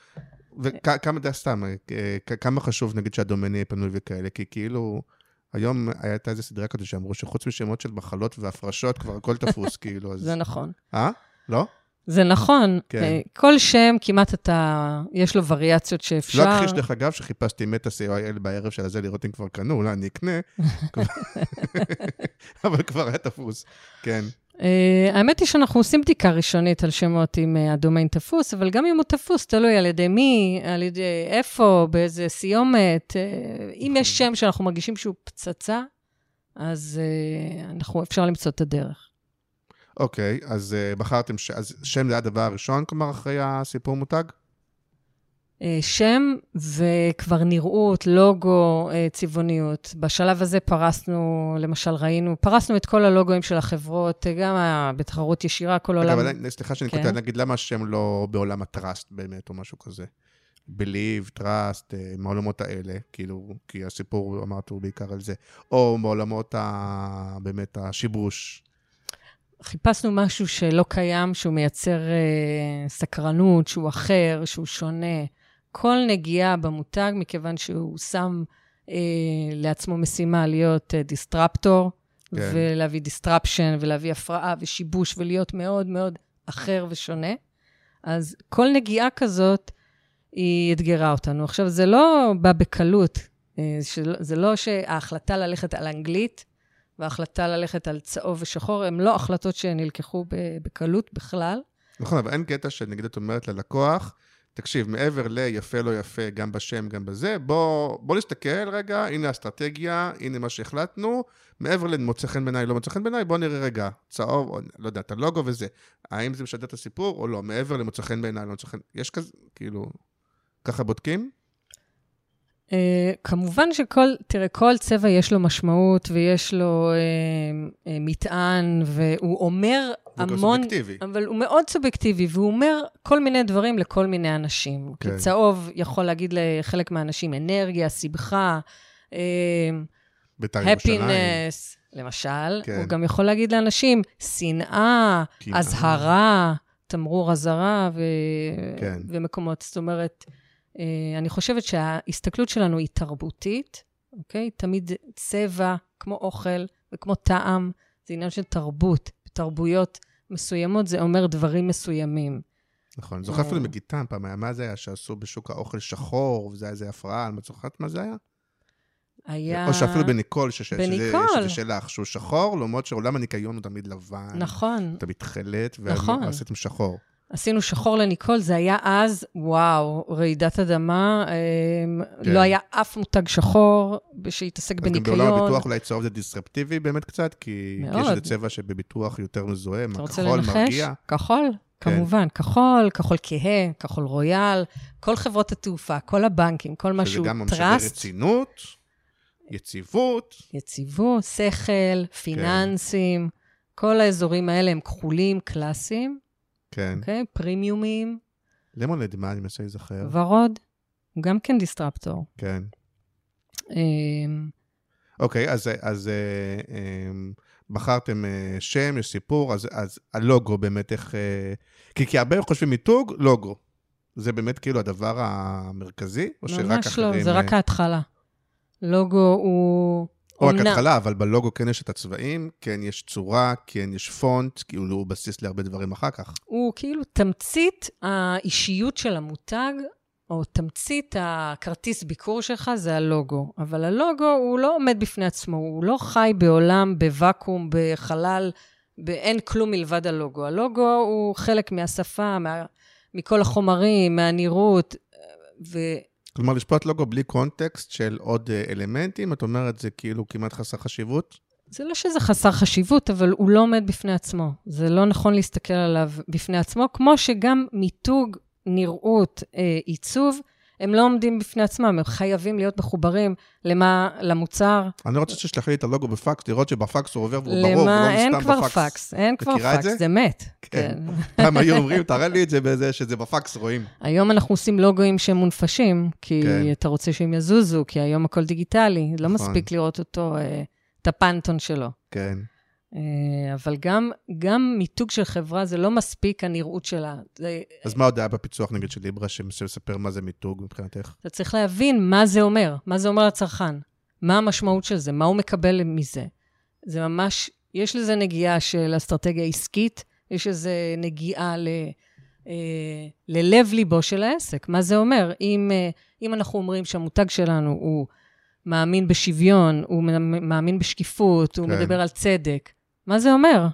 S3: וכמה, זה סתם, אה, כמה חשוב נגיד שהדומיין יהיה פנוי וכאלה, כי כאילו, היום הייתה איזו סדרה כזאת שאמרו שחוץ משמות של מחלות והפרשות, כבר הכל תפוס, כאילו, אז...
S4: זה נכון.
S3: אה? לא?
S4: זה נכון.
S3: כן.
S4: אה, כל שם, כמעט אתה, יש לו וריאציות שאפשר.
S3: לא אכחיש, דרך אגב, שחיפשתי מטה CYL בערב של הזה לראות אם כבר קנו, אולי אני אקנה, אבל כבר היה תפוס, כן.
S4: אה, האמת היא שאנחנו עושים בדיקה ראשונית על שמות אם אה, הדומיין תפוס, אבל גם אם הוא תפוס, תלוי על ידי מי, על ידי איפה, באיזה סיומת. אה, אם יש שם שאנחנו מרגישים שהוא פצצה, אז אה, אנחנו, אפשר למצוא את הדרך.
S3: אוקיי, אז אה, בחרתם, ש- אז שם זה הדבר הראשון, כלומר, אחרי הסיפור מותג?
S4: אה, שם וכבר נראות, לוגו, אה, צבעוניות. בשלב הזה פרסנו, למשל ראינו, פרסנו את כל הלוגוים של החברות, גם בתחרות ישירה, כל עולם.
S3: אבל סליחה שאני
S4: כן.
S3: קוטע, נגיד, למה השם לא בעולם הטראסט באמת, או משהו כזה? Believe, Trust, אה, מהעולמות האלה, כאילו, כי הסיפור, אמרת, הוא בעיקר על זה. או מעולמות ה... באמת השיבוש.
S4: חיפשנו משהו שלא קיים, שהוא מייצר אה, סקרנות, שהוא אחר, שהוא שונה. כל נגיעה במותג, מכיוון שהוא שם אה, לעצמו משימה להיות אה, disruptor,
S3: כן.
S4: ולהביא disruption, ולהביא הפרעה ושיבוש, ולהיות מאוד מאוד אחר ושונה. אז כל נגיעה כזאת, היא אתגרה אותנו. עכשיו, זה לא בא בקלות. אה, של- זה לא שההחלטה ללכת על אנגלית, וההחלטה ללכת על צהוב ושחור, הן לא החלטות שנלקחו בקלות בכלל.
S3: נכון, אבל אין קטע שנגיד את אומרת ללקוח, תקשיב, מעבר ליפה לא יפה, גם בשם, גם בזה, בוא, בוא נסתכל רגע, הנה האסטרטגיה, הנה מה שהחלטנו, מעבר למוצא חן בעיניי, לא מוצא חן בעיניי, בוא נראה רגע, צהוב, או לא יודע, את הלוגו וזה. האם זה משדר את הסיפור או לא? מעבר למוצא חן בעיניי, לא מוצא חן... יש כזה, כאילו, ככה בודקים?
S4: Uh, כמובן שכל, תראה, כל צבע יש לו משמעות ויש לו uh, uh, מטען, והוא אומר
S3: הוא
S4: המון...
S3: סובייקטיבי.
S4: אבל הוא מאוד סובייקטיבי, והוא אומר כל מיני דברים לכל מיני אנשים.
S3: כן.
S4: כי צהוב יכול להגיד לחלק מהאנשים אנרגיה, שמחה, uh,
S3: בית"ר ירושלים.
S4: הפינס, למשל.
S3: כן.
S4: הוא גם יכול להגיד לאנשים שנאה. אזהרה, תמרור אזהרה ו...
S3: כן.
S4: ומקומות. זאת אומרת, אני חושבת שההסתכלות שלנו היא תרבותית, אוקיי? תמיד צבע, כמו אוכל וכמו טעם, זה עניין של תרבות. בתרבויות מסוימות זה אומר דברים מסוימים.
S3: נכון, זוכר אפילו
S4: אה.
S3: מגיטם פעם, היה, מה זה היה שעשו בשוק האוכל שחור, וזה היה איזה הפרעה, את זוכרת מה זה היה?
S4: היה...
S3: או שאפילו בניקול, שש- שזה-
S4: בניקול.
S3: שזה שלך, שהוא שחור, למרות שעולם הניקיון הוא תמיד לבן.
S4: נכון.
S3: אתה מתחלת,
S4: נכון.
S3: ועשיתם שחור.
S4: עשינו שחור לניקול, זה היה אז, וואו, רעידת אדמה. אה,
S3: כן.
S4: לא היה אף מותג שחור שהתעסק
S3: אז גם
S4: בניקיון.
S3: בעולם הביטוח אולי צהוב זה דיסרפטיבי באמת קצת, כי כי יש
S4: מאוד.
S3: איזה צבע שבביטוח יותר מזוהה,
S4: אתה רוצה
S3: כחול
S4: לנחש?
S3: מרגיע.
S4: כחול,
S3: כן.
S4: כמובן. כחול, כחול כהה, כחול רויאל, כל חברות התעופה, כל הבנקים, כל מה
S3: שזה
S4: שהוא
S3: גם משדר
S4: טראסט,
S3: רצינות, יציבות.
S4: יציבות, שכל, פיננסים, כל האזורים האלה הם כחולים, קלאסיים,
S3: כן.
S4: אוקיי? פרימיומים,
S3: למונד, מה אני מנסה להיזכר?
S4: ורוד, הוא גם כן דיסטרפטור.
S3: כן.
S4: אמ,
S3: אוקיי, אז, אז אה, אה, בחרתם אה, שם, יש סיפור, אז, אז הלוגו באמת איך... אה, כי, כי הרבה חושבים מיתוג, לוגו. זה באמת כאילו הדבר המרכזי, או שרק
S4: ממש
S3: אחרים...
S4: לא, זה רק ההתחלה. לוגו הוא...
S3: או רק התחלה, אבל בלוגו כן יש את הצבעים, כן יש צורה, כן יש פונט, כאילו הוא בסיס להרבה דברים אחר כך.
S4: הוא כאילו תמצית האישיות של המותג, או תמצית הכרטיס ביקור שלך, זה הלוגו. אבל הלוגו הוא לא עומד בפני עצמו, הוא לא חי בעולם, בוואקום, בחלל, אין כלום מלבד הלוגו. הלוגו הוא חלק מהשפה, מה, מכל החומרים, מהנראות, ו...
S3: כלומר, לשפוט לוגו בלי קונטקסט של עוד אה, אלמנטים, את אומרת, זה כאילו כמעט חסר חשיבות?
S4: זה לא שזה חסר חשיבות, אבל הוא לא עומד בפני עצמו. זה לא נכון להסתכל עליו בפני עצמו, כמו שגם מיתוג, נראות, אה, עיצוב, הם לא עומדים בפני עצמם, הם חייבים להיות מחוברים למה, למוצר.
S3: אני רוצה שתשלחי לי את הלוגו בפקס, לראות שבפקס הוא עובר והוא ברור, הוא
S4: למה,
S3: לא
S4: אין
S3: סתם
S4: כבר
S3: בפקס.
S4: פקס, אין כבר
S3: מכירה את
S4: פקס,
S3: זה?
S4: זה מת.
S3: כן.
S4: כן.
S3: פעם היו אומרים, תראה לי את זה בזה, שזה בפקס רואים.
S4: היום אנחנו עושים לוגוים שהם מונפשים, כי
S3: כן.
S4: אתה רוצה שהם יזוזו, כי היום הכל דיגיטלי, לא
S3: נכון.
S4: מספיק לראות אותו, אה, את הפנטון שלו.
S3: כן.
S4: אה, אבל גם, גם מיתוג של חברה זה לא מספיק הנראות שלה. זה,
S3: אז מה עוד היה בפיצוח, נגיד, של ליברה, שמספר מה זה מיתוג מבחינתך?
S4: אתה צריך להבין מה זה אומר, מה זה אומר לצרכן, מה המשמעות של זה, מה הוא מקבל מזה. זה ממש, יש לזה נגיעה של אסטרטגיה עסקית, יש לזה נגיעה ל, אה, ללב ליבו של העסק. מה זה אומר? אם, אה, אם אנחנו אומרים שהמותג שלנו הוא מאמין בשוויון, הוא מאמין בשקיפות, הוא
S3: כן.
S4: מדבר על צדק, מה זה אומר?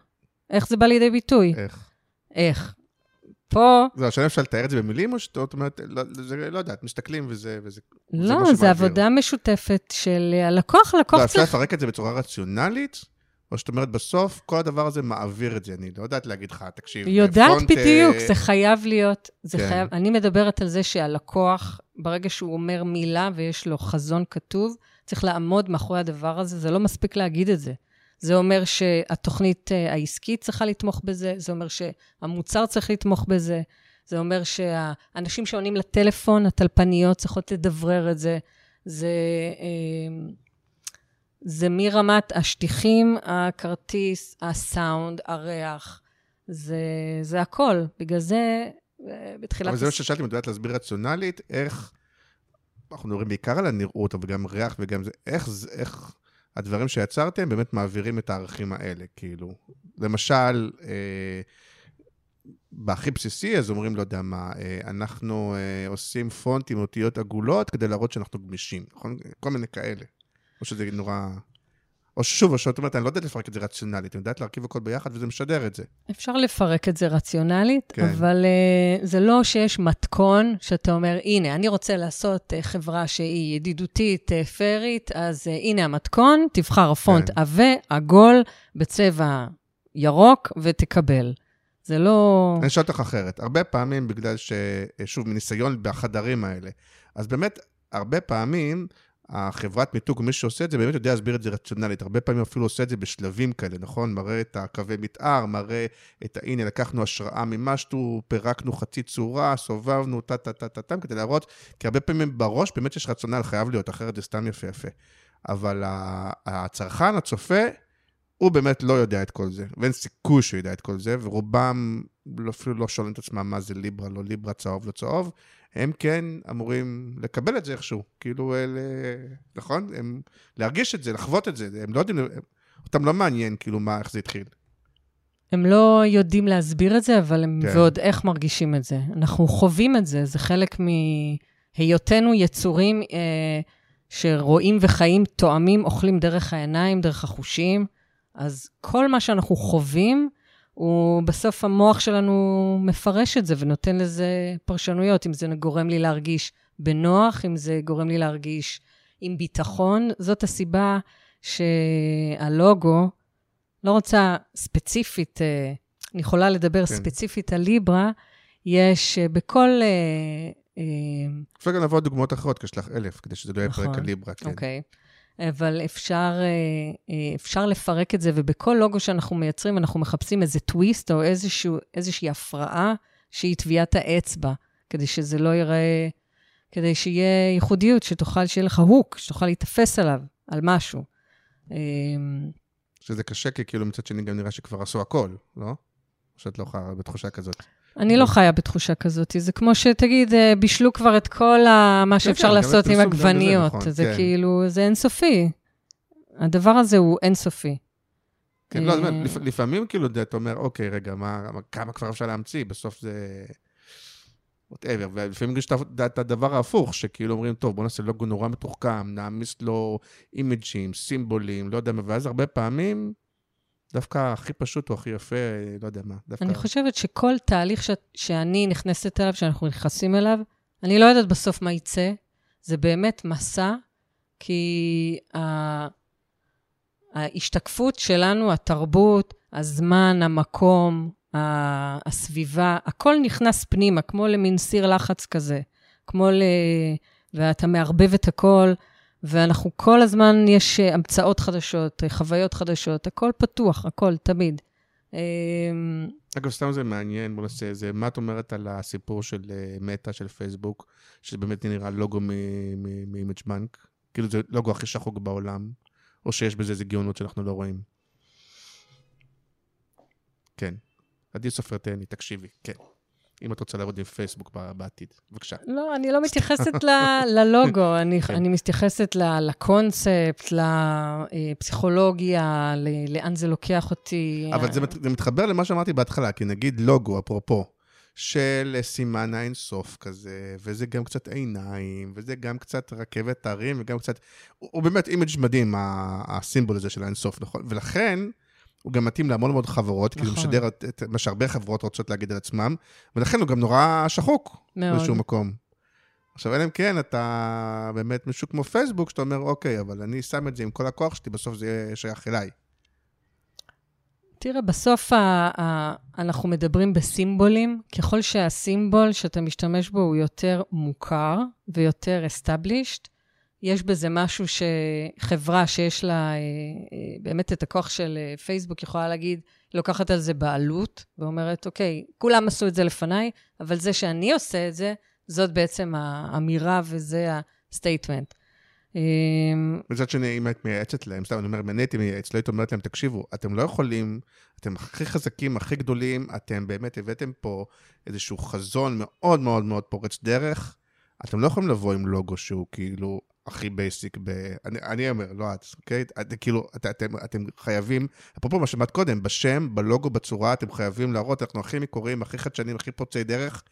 S4: איך זה בא לידי ביטוי?
S3: איך?
S4: איך? פה,
S3: זהו, השאלה אפשר לתאר את זה במילים, או שאת אומרת, לא, זה, לא יודעת, מסתכלים וזה... וזה זה
S4: לא, זה
S3: שמעביר.
S4: עבודה משותפת של הלקוח, הלקוח
S3: לא, אפשר
S4: צריך...
S3: לפרק את זה בצורה רציונלית, או שאת אומרת, בסוף כל הדבר הזה מעביר את זה. אני לא יודעת להגיד לך, תקשיב,
S4: יודעת
S3: פונט,
S4: בדיוק,
S3: אה,
S4: זה חייב להיות, זה
S3: כן.
S4: חייב, אני מדברת על זה שהלקוח, ברגע שהוא אומר מילה ויש לו חזון כתוב, צריך לעמוד מאחורי הדבר הזה, זה לא מספיק להגיד את זה. זה אומר שהתוכנית אה, העסקית צריכה לתמוך בזה, זה אומר שהמוצר צריך לתמוך בזה, זה אומר שהאנשים שעונים לטלפון, הטלפניות צריכות לדברר את זה. זה, אה, זה מרמת השטיחים, הכרטיס, הסאונד, הריח, זה, זה הכל. בגלל זה, אה, בתחילת...
S3: אבל זה מה ששאלתי, אם את יודעת להסביר רציונלית, איך, אנחנו מדברים בעיקר על הנראות, אבל גם ריח וגם זה, איך, איך הדברים שיצרתם באמת מעבירים את הערכים האלה, כאילו. למשל, אה, בהכי בסיסי, אז אומרים, לא יודע מה, אה, אנחנו אה, עושים פונט עם אותיות עגולות כדי להראות שאנחנו גמישים, נכון? כל מיני כאלה. או שזה נורא... או ששוב, או שאת אומרת, אני לא יודעת לפרק את זה רציונלית, אני יודעת להרכיב הכל ביחד וזה משדר את זה.
S4: אפשר לפרק את זה רציונלית,
S3: כן.
S4: אבל uh, זה לא שיש מתכון שאתה אומר, הנה, אני רוצה לעשות uh, חברה שהיא ידידותית, uh, פיירית, אז uh, הנה המתכון, תבחר פונט
S3: כן.
S4: עבה, עגול, בצבע ירוק, ותקבל. זה לא...
S3: אני אשאל אותך אחרת. הרבה פעמים, בגלל ש... שוב, מניסיון בחדרים האלה, אז באמת, הרבה פעמים, החברת מיתוג, מי שעושה את זה, באמת יודע להסביר את זה רציונלית. הרבה פעמים אפילו עושה את זה בשלבים כאלה, נכון? מראה את הקווי מתאר, מראה את ה... הנה, לקחנו השראה ממשהו, פירקנו חצי צורה, סובבנו, טה-טה-טה-טה-טם, כדי להראות, כי הרבה פעמים בראש באמת יש רציונל, חייב להיות, אחרת זה סתם יפה-יפה. אבל הצרכן, הצופה, הוא באמת לא יודע את כל זה, ואין סיכוי שהוא ידע את כל זה, ורובם לא- אפילו לא שואלים את עצמם מה זה ליברה, לא ליברה, צהוב, לא צהוב. הם כן אמורים לקבל את זה איכשהו, כאילו, אל, נכון? הם, להרגיש את זה, לחוות את זה, הם לא יודעים, הם, אותם לא מעניין, כאילו, מה, איך זה התחיל.
S4: הם לא יודעים להסביר את זה, אבל הם
S3: כן.
S4: ועוד איך מרגישים את זה. אנחנו חווים את זה, זה חלק מהיותנו יצורים אה, שרואים וחיים, תואמים, אוכלים דרך העיניים, דרך החושים. אז כל מה שאנחנו חווים, הוא בסוף המוח שלנו מפרש את זה ונותן לזה פרשנויות, אם זה גורם לי להרגיש בנוח, אם זה גורם לי להרגיש עם ביטחון. זאת הסיבה שהלוגו, לא רוצה ספציפית, אה, אני יכולה לדבר
S3: כן.
S4: ספציפית על ליברה, יש אה, בכל... אה,
S3: אפשר גם לבוא דוגמאות אחרות, כי יש לך אלף, כדי שזה לא יהיה פרק
S4: נכון.
S3: על ליברה, כן.
S4: אוקיי. אבל אפשר, אה, אה, אפשר לפרק את זה, ובכל לוגו שאנחנו מייצרים, אנחנו מחפשים איזה טוויסט או איזשהו, איזושהי הפרעה שהיא טביעת האצבע, כדי שזה לא ייראה כדי שיהיה ייחודיות, שתוכל, שיהיה לך הוק, שתוכל להיתפס עליו, על משהו. אמ,
S3: שזה קשה, כי כאילו מצד שני גם נראה שכבר עשו הכל, לא? שאת לא חיה בתחושה כזאת.
S4: אני לא חיה בתחושה כזאת. זה כמו שתגיד, אה, בישלו כבר את כל ה- מה שאפשר
S3: כן,
S4: לעשות עם עגבניות.
S3: נכון,
S4: זה
S3: כן.
S4: כאילו, זה אינסופי. הדבר הזה הוא אינסופי.
S3: כן, לא,
S4: אה,
S3: לפעמים כאילו אתה אומר, אוקיי, רגע, מה, מה- כמה כבר אפשר להמציא? בסוף זה... whatever, ולפעמים יש את הדבר ההפוך, שכאילו אומרים, טוב, בוא נעשה לוגו נורא מתוחכם, נעמיס לו אימג'ים, סימבולים, לא יודע מה, ואז הרבה פעמים, דווקא הכי פשוט או הכי יפה, לא יודע מה, דווקא...
S4: אני חושבת שכל תהליך ש- שאני נכנסת אליו, שאנחנו נכנסים אליו, אני לא יודעת בסוף מה יצא. זה באמת מסע, כי ה- ההשתקפות שלנו, התרבות, הזמן, המקום, ה- הסביבה, הכל נכנס פנימה, כמו למין סיר לחץ כזה. כמו ל... ואתה מערבב את הכל, ואנחנו כל הזמן, יש אה, המצאות חדשות, אה, חוויות חדשות, הכל פתוח, הכל, תמיד. אמ,
S3: אגב, סתם זה מעניין, בוא נעשה איזה, מה את אומרת על הסיפור של אה, מטא, של פייסבוק, שבאמת נראה לוגו מאימג' בנק? כאילו זה לוגו הכי שחוק בעולם, או שיש בזה איזה גאונות שאנחנו לא רואים? כן. עדי סופרטני, תקשיבי, כן. אם את רוצה לעבוד עם פייסבוק בעתיד, בבקשה.
S4: לא, אני לא מתייחסת ל- ללוגו, אני,
S3: כן.
S4: אני מתייחסת ל- לקונספט, לפסיכולוגיה, ל- לאן זה לוקח אותי.
S3: אבל זה, מת- זה מתחבר למה שאמרתי בהתחלה, כי נגיד לוגו, אפרופו, של סימן האינסוף כזה, וזה גם קצת עיניים, וזה גם קצת רכבת הרים, וגם קצת... הוא, הוא באמת image מדהים, הסימבול הזה של האינסוף, נכון? ולכן, הוא גם מתאים להמון מאוד חברות, כי הוא
S4: נכון.
S3: משדר את, את מה שהרבה חברות רוצות להגיד על עצמם, ולכן הוא גם נורא שחוק
S4: מאוד.
S3: באיזשהו מקום. עכשיו, אלא אם כן, אתה באמת מישהו כמו פייסבוק, שאתה אומר, אוקיי, אבל אני שם את זה עם כל הכוח שלי, בסוף זה יהיה שייך אליי.
S4: תראה, בסוף ה- ה- אנחנו מדברים בסימבולים. ככל שהסימבול שאתה משתמש בו הוא יותר מוכר ויותר established, יש בזה משהו שחברה שיש לה אה, אה, באמת את הכוח של אה, פייסבוק יכולה להגיד, לוקחת על זה בעלות, ואומרת, אוקיי, כולם עשו את זה לפניי, אבל זה שאני עושה את זה, זאת בעצם האמירה וזה ה statement. אמ,
S3: מצד שני, אם היית מייעצת להם, סתם, אני אומר, אם אני הייתי מייעץ, לא היית אומרת להם, תקשיבו, אתם לא יכולים, אתם הכי חזקים, הכי גדולים, אתם באמת הבאתם פה איזשהו חזון מאוד מאוד מאוד פורץ דרך, אתם לא יכולים לבוא עם לוגו שהוא כאילו הכי basic ב... אני, אני אומר, לא את, אוקיי? את, כאילו, את, אתם, אתם חייבים, אפרופו מה שאמרת קודם, בשם, בלוגו, בצורה, אתם חייבים להראות, אנחנו הכי מקוריים, הכי חדשניים, הכי פורצי דרך.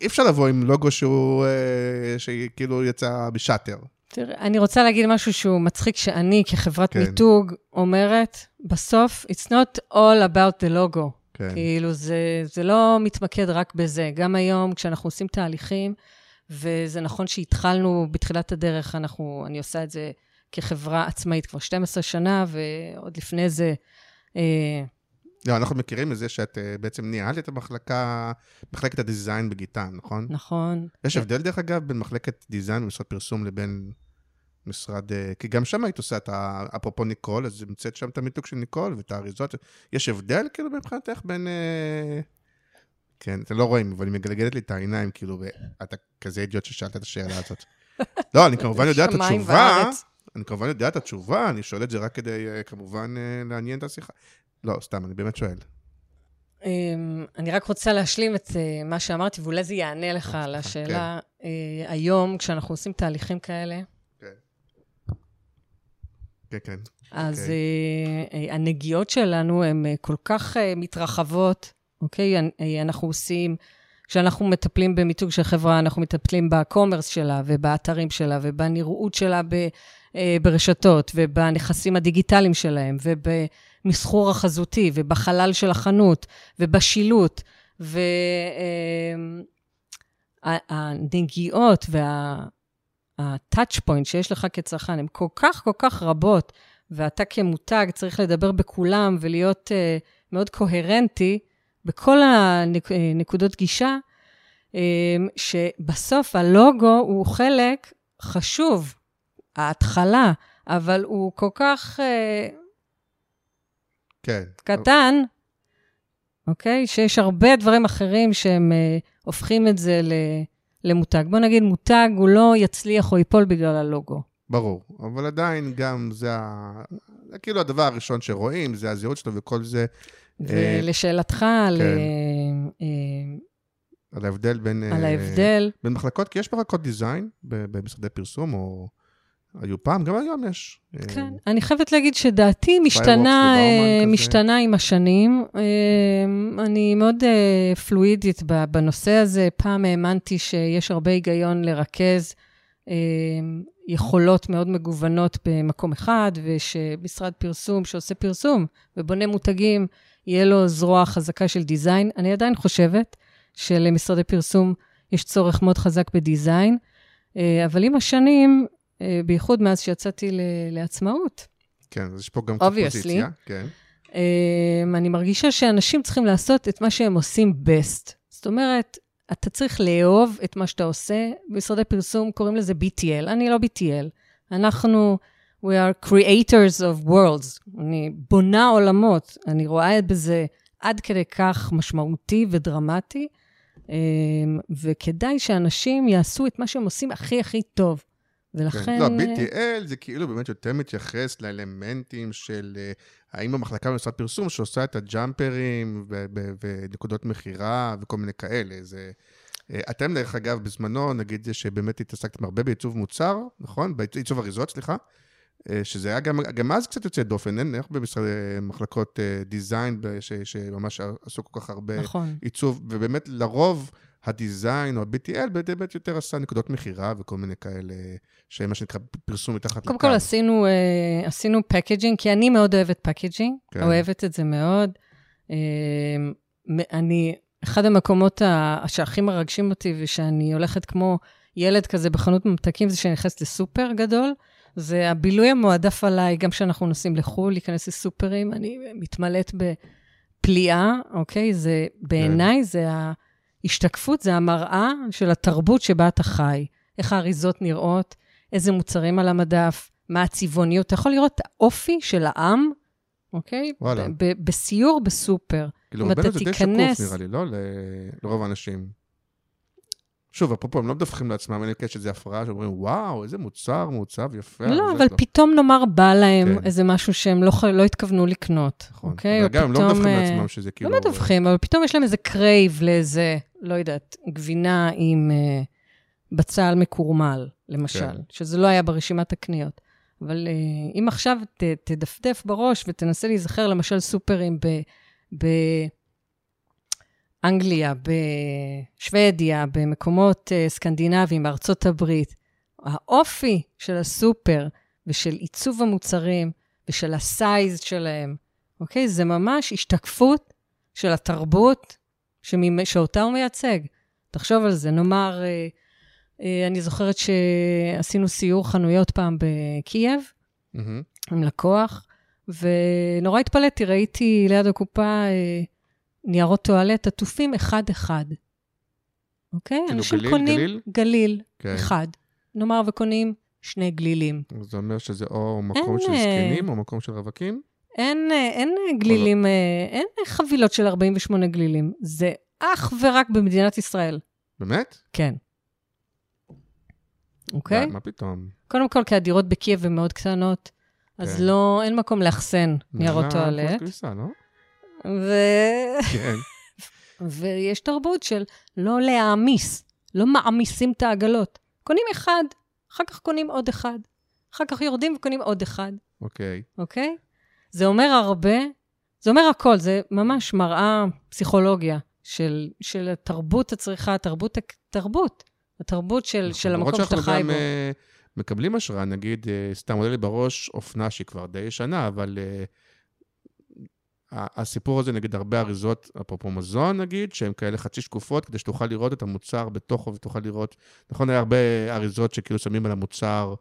S3: אי אפשר לבוא עם לוגו שהוא, אה, שכאילו יצא ב Shutter.
S4: תראה, אני רוצה להגיד משהו שהוא מצחיק, שאני כחברת
S3: כן.
S4: מיתוג אומרת, בסוף, it's not all about the logo.
S3: כן.
S4: כאילו, זה, זה לא מתמקד רק בזה. גם היום, כשאנחנו עושים תהליכים, וזה נכון שהתחלנו בתחילת הדרך, אנחנו, אני עושה את זה כחברה עצמאית כבר 12 שנה, ועוד לפני זה, אה,
S3: לא, אנחנו מכירים את זה שאת אה, בעצם ניהלת את המחלקה, מחלקת הדיזיין בגיטן, נכון?
S4: נכון.
S3: יש הבדל, דרך אגב, בין מחלקת דיזיין במשרד פרסום לבין משרד... אה, כי גם שם היית עושה את ה... אפרופו ניקול, אז המצאת שם את המיתוג של ניקול ואת האריזות. יש הבדל, כאילו, מבחינתך בין... כן, אתם לא רואים, אבל היא מגלגלת לי את העיניים, כאילו, ואתה כזה אידיוט ששאלת את השאלה הזאת. לא, אני כמובן יודע את התשובה. אני כמובן יודע את התשובה, אני שואל את זה רק כדי, אה, כמובן, אה, לעניין את השיחה. לא, סתם, אני באמת שואל.
S4: אמ, אני רק רוצה להשלים את אה, מה שאמרתי, ואולי זה יענה לך על
S3: סליחה,
S4: השאלה. היום, כשאנחנו עושים תהליכים כאלה,
S3: כן, כן.
S4: אז
S3: אוקיי.
S4: הנגיעות שלנו הן כל כך מתרחבות, אוקיי? אה, אנחנו עושים, כשאנחנו מטפלים במיתוג של חברה, אנחנו מטפלים בקומרס שלה ובאתרים שלה ובנראות שלה ב, אה, ברשתות ובנכסים הדיגיטליים שלהם ובמסחור החזותי ובחלל של החנות ובשילוט. והנגיעות וה... ה-touch point שיש לך כצרכן הן כל כך כל כך רבות, ואתה כמותג צריך לדבר בכולם ולהיות uh, מאוד קוהרנטי בכל הנקודות גישה, um, שבסוף הלוגו הוא חלק חשוב, ההתחלה, אבל הוא כל כך uh,
S3: כן.
S4: קטן, אוקיי? שיש הרבה דברים אחרים שהם הופכים את זה ל... למותג. בוא נגיד, מותג הוא לא יצליח או ייפול בגלל הלוגו.
S3: ברור, אבל עדיין גם זה, ה... זה כאילו הדבר הראשון שרואים, זה הזהות שלו וכל זה.
S4: ולשאלתך על,
S3: כן.
S4: אה,
S3: על ההבדל בין...
S4: על
S3: אה,
S4: ההבדל,
S3: בין מחלקות, כי יש מחלקות דיזיין במשרדי פרסום, או היו פעם, גם היום יש. אה,
S4: כן, אני חייבת להגיד שדעתי משתנה. משתנה עם השנים. אני מאוד פלואידית בנושא הזה. פעם האמנתי שיש הרבה היגיון לרכז יכולות מאוד מגוונות במקום אחד, ושמשרד פרסום שעושה פרסום ובונה מותגים, יהיה לו זרוע חזקה של דיזיין. אני עדיין חושבת שלמשרדי פרסום יש צורך מאוד חזק בדיזיין, אה, אבל עם השנים, אה, בייחוד מאז שיצאתי לעצמאות,
S3: כן, אז יש פה גם קצת
S4: Obviously.
S3: פוזיציה. כן.
S4: אמ, אני מרגישה שאנשים צריכים לעשות את מה שהם עושים best. זאת אומרת, אתה צריך לאהוב את מה שאתה עושה. במשרדי פרסום קוראים לזה BTL, אני לא BTL. אנחנו, we are creators of worlds. אני בונה עולמות, אני רואה את בזה עד כדי כך משמעותי ודרמטי, אמ, וכדאי שאנשים יעשו את מה שהם עושים הכי הכי טוב. ולכן...
S3: כן. לא, BTL זה כאילו באמת יותר מתייחס לאלמנטים של אה, האם המחלקה במשרד פרסום שעושה את הג'אמפרים ונקודות מכירה וכל מיני כאלה. זה... אה, אתם, דרך אגב, בזמנו, נגיד שבאמת התעסקתם הרבה בעיצוב מוצר, נכון? בעיצוב אריזות, סליחה. אה, שזה היה גם, גם אז קצת יוצא דופן, אין איך במשרד אה, מחלקות אה, דיזיין ש- שממש עשו כל כך הרבה
S4: נכון.
S3: עיצוב, ובאמת לרוב ה design או ה-BTL באמת יותר עשה נקודות מכירה וכל מיני כאלה, שהם מה שנקרא פרסום מתחת לקו.
S4: קודם כל עשינו, עשינו packaging, כי אני מאוד אוהבת packaging,
S3: כן.
S4: אוהבת את זה מאוד. אני, אחד המקומות שהכי מרגשים אותי ושאני הולכת כמו ילד כזה בחנות ממתקים, זה שאני נכנסת לסופר גדול. זה הבילוי המועדף עליי, גם כשאנחנו נוסעים לחו"ל, להיכנס לסופרים, אני מתמלאת בפליאה, אוקיי? זה, בעיניי, זה ההשתקפות, זה המראה של התרבות שבה אתה חי. איך האריזות נראות, איזה מוצרים על המדף, מה הצבעוניות. אתה יכול לראות את האופי של העם, אוקיי?
S3: וואלה.
S4: בסיור בסופר.
S3: כאילו,
S4: אתה
S3: זה די שקוף, נראה לי, לא? לרוב האנשים. שוב, אפרופו, הם לא מדווחים לעצמם, אני חושב שזה הפרעה, שאומרים, וואו, איזה מוצר, מעוצב, יפה.
S4: לא, אבל פתאום נאמר בא להם
S3: כן.
S4: איזה משהו שהם לא, לא התכוונו לקנות,
S3: נכון.
S4: אוקיי?
S3: גם הם לא מדווחים
S4: אה,
S3: לעצמם שזה כאילו...
S4: לא מדווחים, אבל פתאום יש להם איזה crave לאיזה, לא יודעת, גבינה עם אה, בצל מקורמל, למשל,
S3: כן.
S4: שזה לא היה ברשימת הקניות. אבל אה, אם עכשיו ת, תדפדף בראש ותנסה להיזכר, למשל, סופרים ב... באנגליה, בשוודיה, במקומות אה, סקנדינביים, בארצות הברית, האופי של הסופר ושל עיצוב המוצרים ושל הסייז שלהם, אוקיי? זה ממש השתקפות של התרבות שממ... שאותה הוא מייצג. תחשוב על זה, נאמר, אה, אה, אני זוכרת שעשינו סיור חנויות פעם בקייב
S3: מהמם.
S4: עם לקוח, ונורא התפלאתי, ראיתי ליד הקופה אה, ניירות טואלט עטופים אחד-אחד. אוקיי?
S3: כאילו
S4: אנשים
S3: גליל,
S4: קונים...
S3: גליל?
S4: גליל,
S3: כן.
S4: אחד. נאמר וקונים שני גלילים.
S3: אז זה אומר שזה או מקום
S4: אין,
S3: של
S4: אה,
S3: זקנים או מקום של רווקים?
S4: אין, אין אה, גלילים, אה, אין חבילות של 48 גלילים. זה אך ורק במדינת ישראל.
S3: באמת?
S4: כן. אוקיי?
S3: די, מה פתאום?
S4: קודם כל, כי הדירות בקייב הן מאוד קטנות, אז
S3: כן.
S4: לא, אין מקום לאחסן ניירות טואלט.
S3: אחוז כניסה, לא?
S4: ו...
S3: כן.
S4: ויש תרבות של לא להעמיס, לא מעמיסים את העגלות. קונים אחד, אחר כך קונים עוד אחד, אחר כך יורדים וקונים עוד אחד,
S3: אוקיי.
S4: אוקיי? זה אומר הרבה, זה אומר הכל, זה ממש מראה פסיכולוגיה של, של תרבות הצריכה, תרבות, תרבות, התרבות של, של
S3: למרות
S4: המקום שאתה
S3: שאנחנו
S4: חי
S3: גם
S4: בו.
S3: אה, מקבלים השראה, נגיד, אה, סתם עולה לי בראש אופנה שהיא כבר די ישנה, אבל ה- הסיפור הזה, נגיד, הרבה אריזות, אפרופו מזון, נגיד, שהן כאלה חצי שקופות, כדי שתוכל לראות את המוצר בתוכו ותוכל לראות, נכון, היה הרבה אריזות שכאילו שמים על המוצר,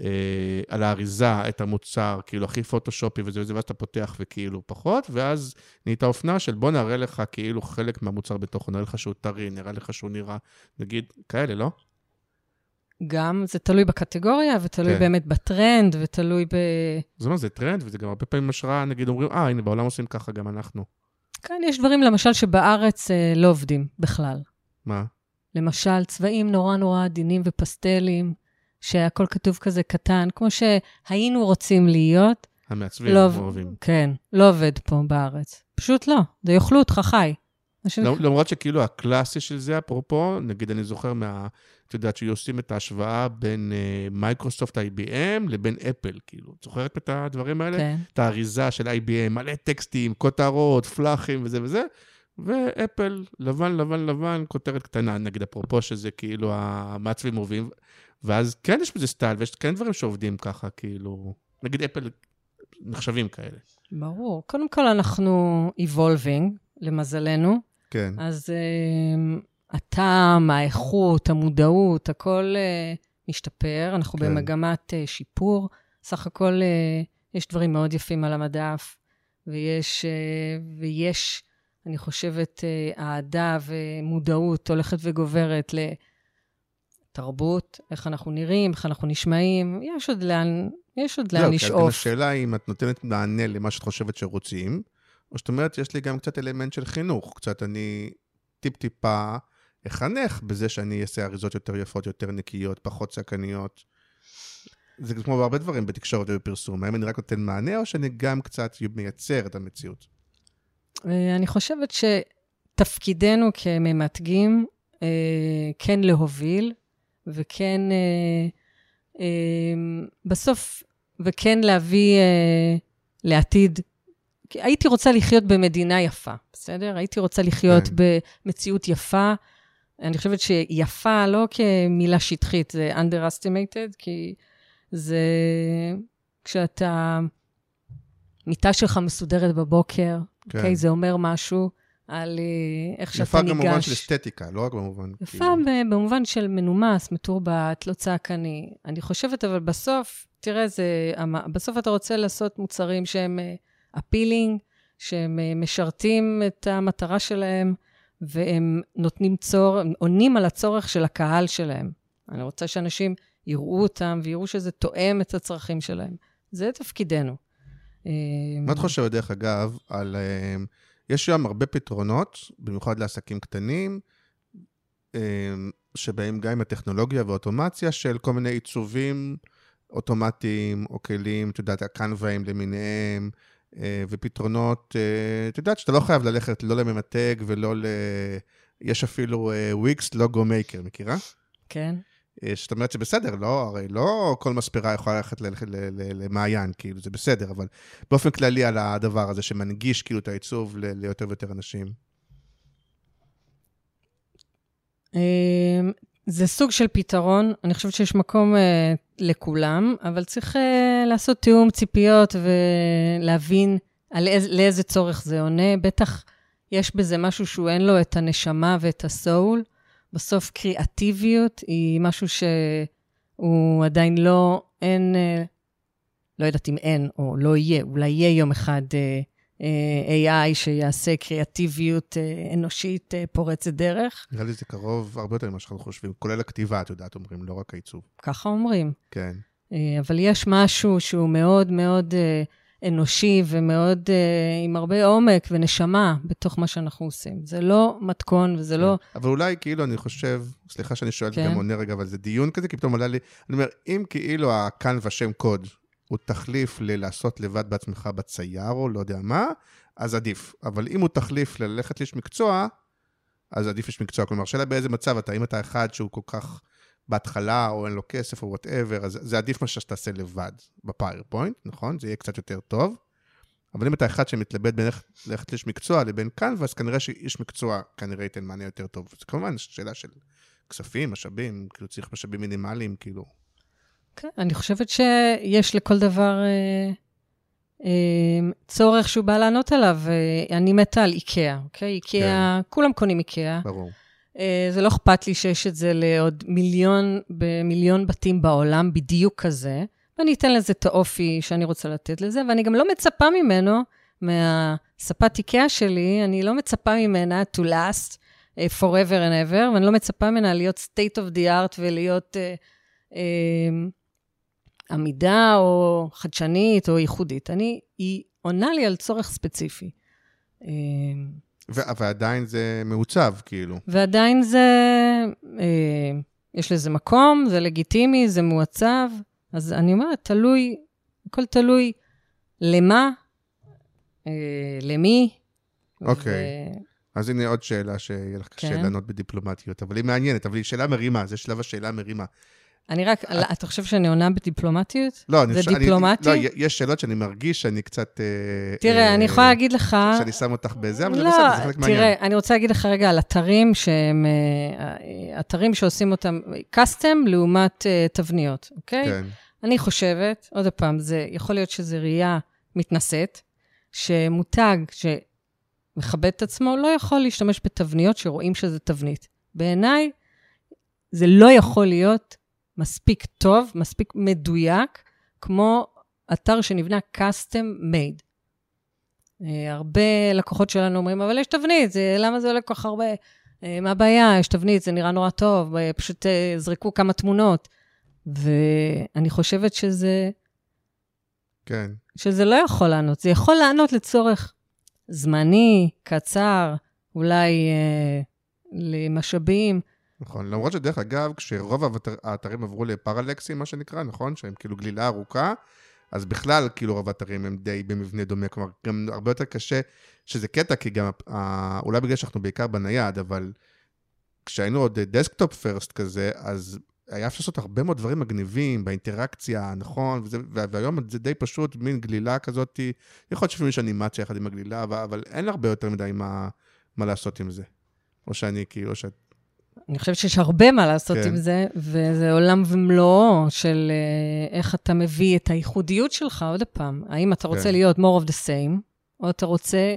S3: אה, על האריזה את המוצר, כאילו הכי פוטושופי וזה וזה, ואז אתה פותח וכאילו פחות, ואז נהייתה אופנה של בוא נראה לך כאילו חלק מהמוצר בתוכו, נראה לך שהוא טרי, נראה לך שהוא נראה, נגיד, כאלה, לא?
S4: גם, זה תלוי בקטגוריה, ותלוי
S3: כן.
S4: באמת בטרנד, ותלוי ב...
S3: זאת אומרת, זה טרנד, וזה גם הרבה פעמים השראה, נגיד אומרים, אה, הנה, בעולם עושים ככה גם אנחנו.
S4: כן, יש דברים, למשל, שבארץ אה, לא עובדים בכלל.
S3: מה?
S4: למשל, צבעים נורא נורא עדינים ופסטלים, שהכל כתוב כזה קטן, כמו שהיינו רוצים להיות.
S3: המעצבים
S4: לא,
S3: אוהבים.
S4: כן, לא עובד פה בארץ. פשוט לא, זה יאכלו אותך חי.
S3: למרות שכאילו הקלאסי של זה, אפרופו, נגיד אני זוכר מה... את יודעת שעושים את ההשוואה בין אה, מייקרוסופט IBM לבין אפל, כאילו. את זוכרת את הדברים האלה?
S4: כן.
S3: את האריזה של IBM, מלא טקסטים, כותרות, פלאחים וזה וזה, ואפל, לבן, לבן, לבן, כותרת קטנה, נגיד אפרופו שזה כאילו המעצבים אוהבים, ואז כן יש בזה סטייל, ויש כן דברים שעובדים ככה, כאילו, נגיד אפל נחשבים כאלה.
S4: ברור. קודם כל, אנחנו evolving, למזלנו.
S3: כן.
S4: אז uh, הטעם, האיכות, המודעות, הכל uh, משתפר. אנחנו
S3: כן.
S4: כן. במגמת uh, שיפור. סך הכל uh, יש דברים מאוד יפים על המדף, ויש, uh, ויש אני חושבת, uh, אהדה ומודעות הולכת וגוברת לתרבות, איך אנחנו נראים, איך אנחנו נשמעים. יש עוד לאן, יש עוד לאן
S3: לא, כי
S4: לשאוף.
S3: השאלה היא אם את נותנת מענה למה שאת חושבת שרוצים, שאת אומרת, יש לי גם קצת אלמנט של חינוך. קצת אני טיפ-טיפה אחנך בזה שאני אעשה אריזות יותר יפות, יותר נקיות, פחות סכניות. זה כמו בהרבה דברים בתקשורת ובפרסום. האם אני רק נותן מענה, או שאני גם קצת מייצר את המציאות?
S4: אה, אני חושבת שתפקידנו כממתגים אה, כן להוביל, וכן אה, בסוף, וכן להביא לעתיד. הייתי רוצה לחיות במדינה יפה, בסדר? הייתי רוצה לחיות
S3: כן.
S4: במציאות יפה. אני חושבת שיפה לא כמילה שטחית, זה underestimated, כי זה כשאתה, מיטה שלך מסודרת בבוקר,
S3: כן.
S4: אוקיי? זה אומר משהו על אה, איך שאתה
S3: יפה
S4: ניגש.
S3: גם במובן של אסתטיקה, לא רק במובן...
S4: יפה ב- במובן של מנומס, מתורבת, לא צעקני. אני חושבת, אבל בסוף, תראה, זה, בסוף אתה רוצה לעשות מוצרים שהם אפילינג, שהם אה, משרתים את המטרה שלהם, והם נותנים צור, עונים על הצורך של הקהל שלהם. אני רוצה שאנשים יראו אותם ויראו שזה תואם את הצרכים שלהם. זה תפקידנו. אה,
S3: מה את חושבת, דרך אגב, על... אה, יש שם הרבה פתרונות, במיוחד לעסקים קטנים, שבהם גם עם הטכנולוגיה ואוטומציה של כל מיני עיצובים אוטומטיים או כלים, את יודעת, הקנבאים למיניהם, ופתרונות, אה, את יודעת שאתה לא חייב ללכת לא לממתג ולא ל... יש אפילו וויקס לוגו מייקר, מכירה?
S4: כן.
S3: אה, זאת אומרת שבסדר, לא, הרי לא כל מספרה יכולה ללכת למעיין, כאילו, זה בסדר, אבל באופן כללי על הדבר הזה שמנגיש כאילו את העיצוב ליותר ויותר אנשים.
S4: זה סוג של פתרון, אני חושבת שיש מקום אה, לכולם, אבל צריך אה, לעשות תיאום ציפיות ולהבין על איז, לאיזה צורך זה עונה. בטח יש בזה משהו שהוא אין לו את הנשמה ואת הסול. בסוף קריאטיביות היא משהו שהוא עדיין לא, אין, אה, לא יודעת אם אין או לא יהיה, אולי יהיה יום אחד אה, AI שיעשה קריאטיביות אה, אנושית אה, פורצת דרך.
S3: נראה לי זה קרוב הרבה יותר ממה שאנחנו חושבים, כולל הכתיבה, את יודעת, אומרים, לא רק העיצוב.
S4: ככה אומרים.
S3: כן.
S4: אה, אבל יש משהו שהוא מאוד מאוד אה, אנושי ומאוד אה, עם הרבה עומק ונשמה בתוך מה שאנחנו עושים. זה לא מתכון וזה לא...
S3: אבל אולי כאילו, אני חושב, סליחה שאני שואל
S4: כן.
S3: גם עונה רגע, אבל זה דיון כזה, כי פתאום עלה לי, אני אומר, אם כאילו הכאן ושם קוד הוא תחליף ללעשות לבד בעצמך בצייר, או לא יודע מה, אז עדיף. אבל אם הוא תחליף ללכת לאיש מקצוע, אז עדיף איש מקצוע. כלומר, שאלה באיזה מצב אתה, אם אתה אחד שהוא כל כך בהתחלה, או אין לו כסף, או whatever, אז זה עדיף מה שתעשה לבד ב PowerPoint, נכון? זה יהיה קצת יותר טוב. אבל אם אתה אחד שמתלבט בין ללכת לאיש מקצוע לבין Canva, אז כנראה שאיש מקצוע כנראה ייתן מענה יותר טוב. זה כמובן שאלה של כספים, משאבים, כאילו צריך משאבים מינימליים, כאילו.
S4: כן, אני חושבת שיש לכל דבר אה, אה, צורך שהוא בא לענות עליו. אה, אני מתה על איקאה, אוקיי? איקאה, כולם קונים איקאה.
S3: ברור.
S4: אה, זה לא אכפת לי שיש את זה לעוד מיליון, במיליון בתים בעולם, בדיוק כזה, ואני אתן לזה את האופי שאני רוצה לתת לזה, ואני גם לא מצפה ממנו, מהספת איקאה שלי, אני לא מצפה ממנה to last uh, forever and ever, ואני לא מצפה ממנה להיות state of the art ולהיות uh, uh, עמידה או חדשנית או ייחודית. אני, היא עונה לי על צורך ספציפי. Uh,
S3: ו- ועדיין זה מעוצב, כאילו.
S4: ועדיין זה אה, יש לזה מקום, זה לגיטימי, זה מועצב. אז אני אומרת, תלוי, הכל תלוי למה, אה, למי.
S3: אוקיי.
S4: ו-
S3: אז הנה עוד שאלה שיהיה לך קשה
S4: כן.
S3: לענות בדיפלומטיות, אבל היא מעניינת, אבל היא שאלה מרימה, זה שלב השאלה המרימה.
S4: אני רק, אתה חושב שאני עונה בדיפלומטיות?
S3: לא, אני
S4: זה
S3: חושב- אני-
S4: דיפלומטי?
S3: לא, יש שאלות שאני מרגיש שאני קצת... אה,
S4: תראה,
S3: אה,
S4: אני יכולה להגיד לך...
S3: שאני שם אותך בזה, אבל זה
S4: לא,
S3: בסדר, זה חלק מעניין.
S4: תראה, אני רוצה להגיד לך רגע על אתרים שהם, אה, אה, אתרים שעושים אותם קאסטם לעומת אה, תבניות, אוקיי?
S3: כן,
S4: אני חושבת, עוד פעם, זה, יכול להיות שזו ראייה מתנשאת, שמותג שמכבד את עצמו לא יכול להשתמש בתבניות שרואים שזה תבנית. בעיניי, זה לא יכול להיות מספיק טוב, מספיק מדויק, כמו אתר שנבנה custom made. אה, הרבה לקוחות שלנו אומרים, אבל יש תבנית, זה, למה זה עולה כל כך הרבה? אה, מה הבעיה? יש תבנית, זה נראה נורא טוב, אה, פשוט זרקו כמה תמונות. ואני חושבת שזה,
S3: כן.
S4: שזה לא יכול לענות. זה יכול לענות לצורך זמני, קצר, אולי אה, למשאבים.
S3: נכון, למרות שדרך אגב, כשרוב האתר- האתרים עברו ל parallax-ים, מה שנקרא, נכון? שהם כאילו גלילה ארוכה, אז בכלל, כאילו רוב האתרים הם די במבנה דומה, כלומר, גם הרבה יותר קשה, שזה קטע, כי גם, אולי בגלל שאנחנו בעיקר בנייד, אבל כשהיינו עוד desktop first כזה, אז היה אפשר לעשות הרבה מאוד דברים מגניבים באינטראקציה, נכון? וזה, וה- והיום זה די פשוט, מין גלילה כזאת, יכול להיות שאפילו יש אנימציה יחד עם הגלילה, אבל, אבל אין הרבה יותר מדי מה, מה לעשות עם זה. או שאני כאילו, או שאת...
S4: אני חושבת שיש הרבה מה לעשות
S3: כן.
S4: עם זה, וזה עולם ומלואו של אה, איך אתה מביא את הייחודיות שלך, עוד פעם. האם אתה רוצה
S3: כן.
S4: להיות more of the same, או אתה רוצה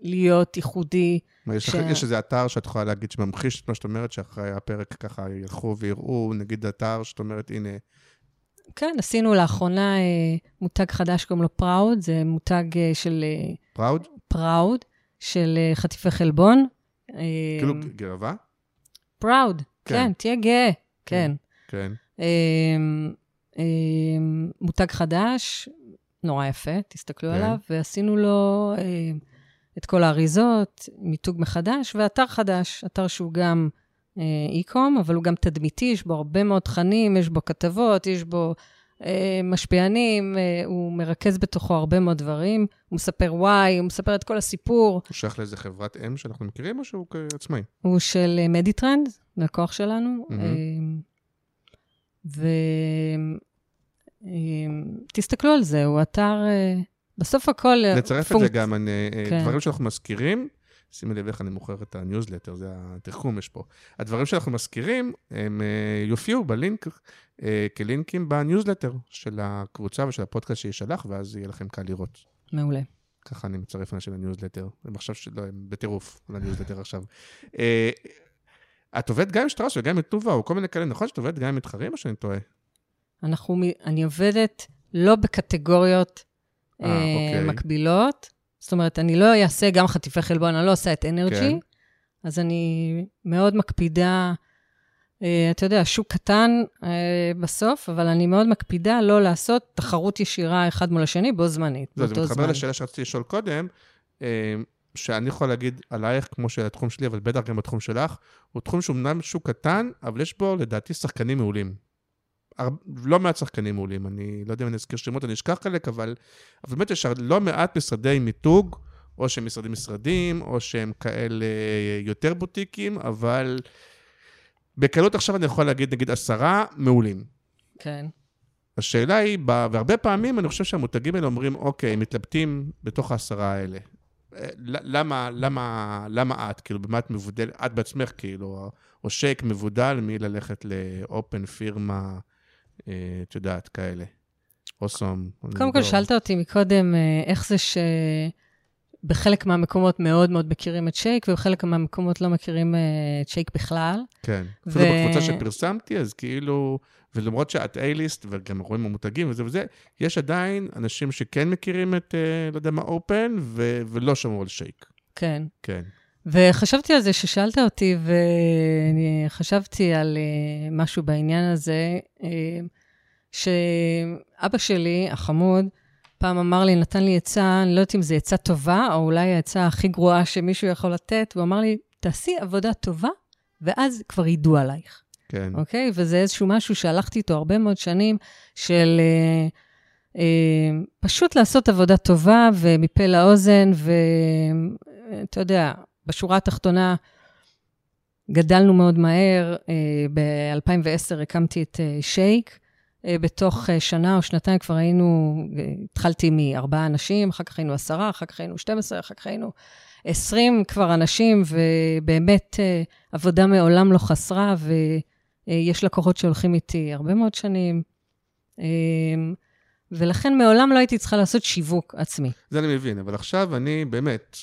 S4: להיות ייחודי.
S3: יש,
S4: ש-
S3: יש איזה אתר שאת יכולה להגיד שממחיש את מה שאת אומרת, שאחרי הפרק ככה ילכו ויראו, נגיד אתר שאת אומרת, הנה,
S4: כן, עשינו לאחרונה אה, מותג חדש, קוראים לו פראוד, זה מותג אה, של
S3: פראוד?
S4: פראוד, של חטיפי חלבון.
S3: כאילו גאווה?
S4: פראוד,
S3: כן.
S4: כן, תהיה גאה, כן.
S3: כן.
S4: אמ, אמ, מותג חדש, נורא יפה, תסתכלו
S3: כן.
S4: עליו, ועשינו לו אמ, את כל האריזות, מיתוג מחדש, ואתר חדש, אתר שהוא גם אה, אי-קום, אבל הוא גם תדמיתי, יש בו הרבה מאוד תכנים, יש בו כתבות, יש בו משפיענים, אה, הוא מרכז בתוכו הרבה מאוד דברים, הוא מספר וואי, הוא מספר את כל הסיפור,
S3: הוא שייך לאיזה חברת M&M שאנחנו מכירים, או שהוא עצמאי?
S4: הוא של אה, מדיטרנד, לקוח שלנו.
S3: מהמם.
S4: ותסתכלו על זה, הוא אתר, אה, בסוף הכל... אה,
S3: נצרף את זה גם, אני, אה,
S4: כן.
S3: דברים שאנחנו מזכירים, שימי לב איך אני מוכר את הניוזלטר, זה התחכום יש פה. הדברים שאנחנו מזכירים, הם אה, יופיעו בלינק, אה, כלינקים בניוזלטר של הקבוצה ושל הפודקאסט שישלח, ואז יהיה לכם קל לראות.
S4: מעולה.
S3: ככה אני מצרף אנשים לניוזלטר. הם עכשיו, שלא, הם בטירוף לניוזלטר עכשיו. אה, את עובדת גם עם שטראוס וגם עם תנובה, או כל מיני כאלה, נכון שאת עובדת גם עם מתחרים, או שאני טועה?
S4: אנחנו, אני עובדת לא בקטגוריות
S3: אה,
S4: אה,
S3: אוקיי.
S4: מקבילות. זאת אומרת, אני לא אעשה גם חטיפי חלבון, אני לא עושה את אנרג'י.
S3: כן.
S4: אז אני מאוד מקפידה, אה, אתה יודע, שוק קטן אה, בסוף, אבל אני מאוד מקפידה לא לעשות תחרות ישירה אחד מול השני בו זמנית,
S3: לא, זה
S4: באותו
S3: מתחבר
S4: זמן.
S3: לשאלה שרציתי לשאול קודם, אה, שאני יכול להגיד עלייך, כמו של התחום שלי, אבל בטח גם בתחום שלך, הוא תחום שהוא אמנם שוק קטן, אבל יש בו לדעתי שחקנים מעולים. הר... לא מעט שחקנים מעולים, אני לא יודע אם אני אזכיר שמות, אני אשכח חלק, אבל, אבל באמת יש לא מעט משרדי מיתוג, או שהם משרדים משרדים, או שהם כאלה יותר בוטיקים, אבל בקלות עכשיו אני יכול להגיד, נגיד, עשרה מעולים.
S4: כן.
S3: השאלה היא, ב- והרבה פעמים אני חושב שהמותגים האלה אומרים, אוקיי, הם מתלבטים בתוך העשרה האלה. אה, למה, למה, למה את? כאילו, במה את מבודלת? את בעצמך, כאילו, או שייק מבודל מללכת לאופן פירמה, אה, את יודעת, כאלה. אוסום.
S4: קודם כל, שאלת אותי מקודם, אה, איך זה שבחלק מהמקומות מאוד מאוד מכירים את שייק, ובחלק מהמקומות לא מכירים אה, את שייק בכלל.
S3: כן. אפילו
S4: ו-
S3: בקבוצה שפרסמתי, אז כאילו, ולמרות שאת A-ליסט, וגם רואים המותגים וזה וזה, יש עדיין אנשים שכן מכירים את, אה, לא יודע מה, אופן, ו- ולא שמעו על שייק.
S4: כן.
S3: כן.
S4: וחשבתי על זה ששאלת אותי, ואני חשבתי על uh, משהו בעניין הזה, uh, שאבא שלי, החמוד, פעם אמר לי, נתן לי עצה, אני לא יודעת אם זו עצה טובה, או אולי העצה הכי גרועה שמישהו יכול לתת, והוא אמר לי, תעשי עבודה טובה ואז כבר ידעו עלייך,
S3: כן.
S4: אוקיי? וזה איזשהו משהו שהלכתי איתו הרבה מאוד שנים, של אה, אה, פשוט לעשות עבודה טובה ומפה לאוזן, ואתה יודע, בשורה התחתונה, גדלנו מאוד מהר. אה, ב-2010 הקמתי את אה, שייק. אה, בתוך שנה או שנתיים כבר היינו, התחלתי מארבעה אנשים, אחר כך היינו עשרה, אחר כך היינו 12, אחר כך היינו 20 כבר אנשים, ובאמת עבודה מעולם לא חסרה, ויש לקוחות שהולכים איתי הרבה מאוד שנים. ולכן מעולם לא הייתי צריכה לעשות שיווק עצמי.
S3: זה אני מבין, אבל עכשיו אני באמת,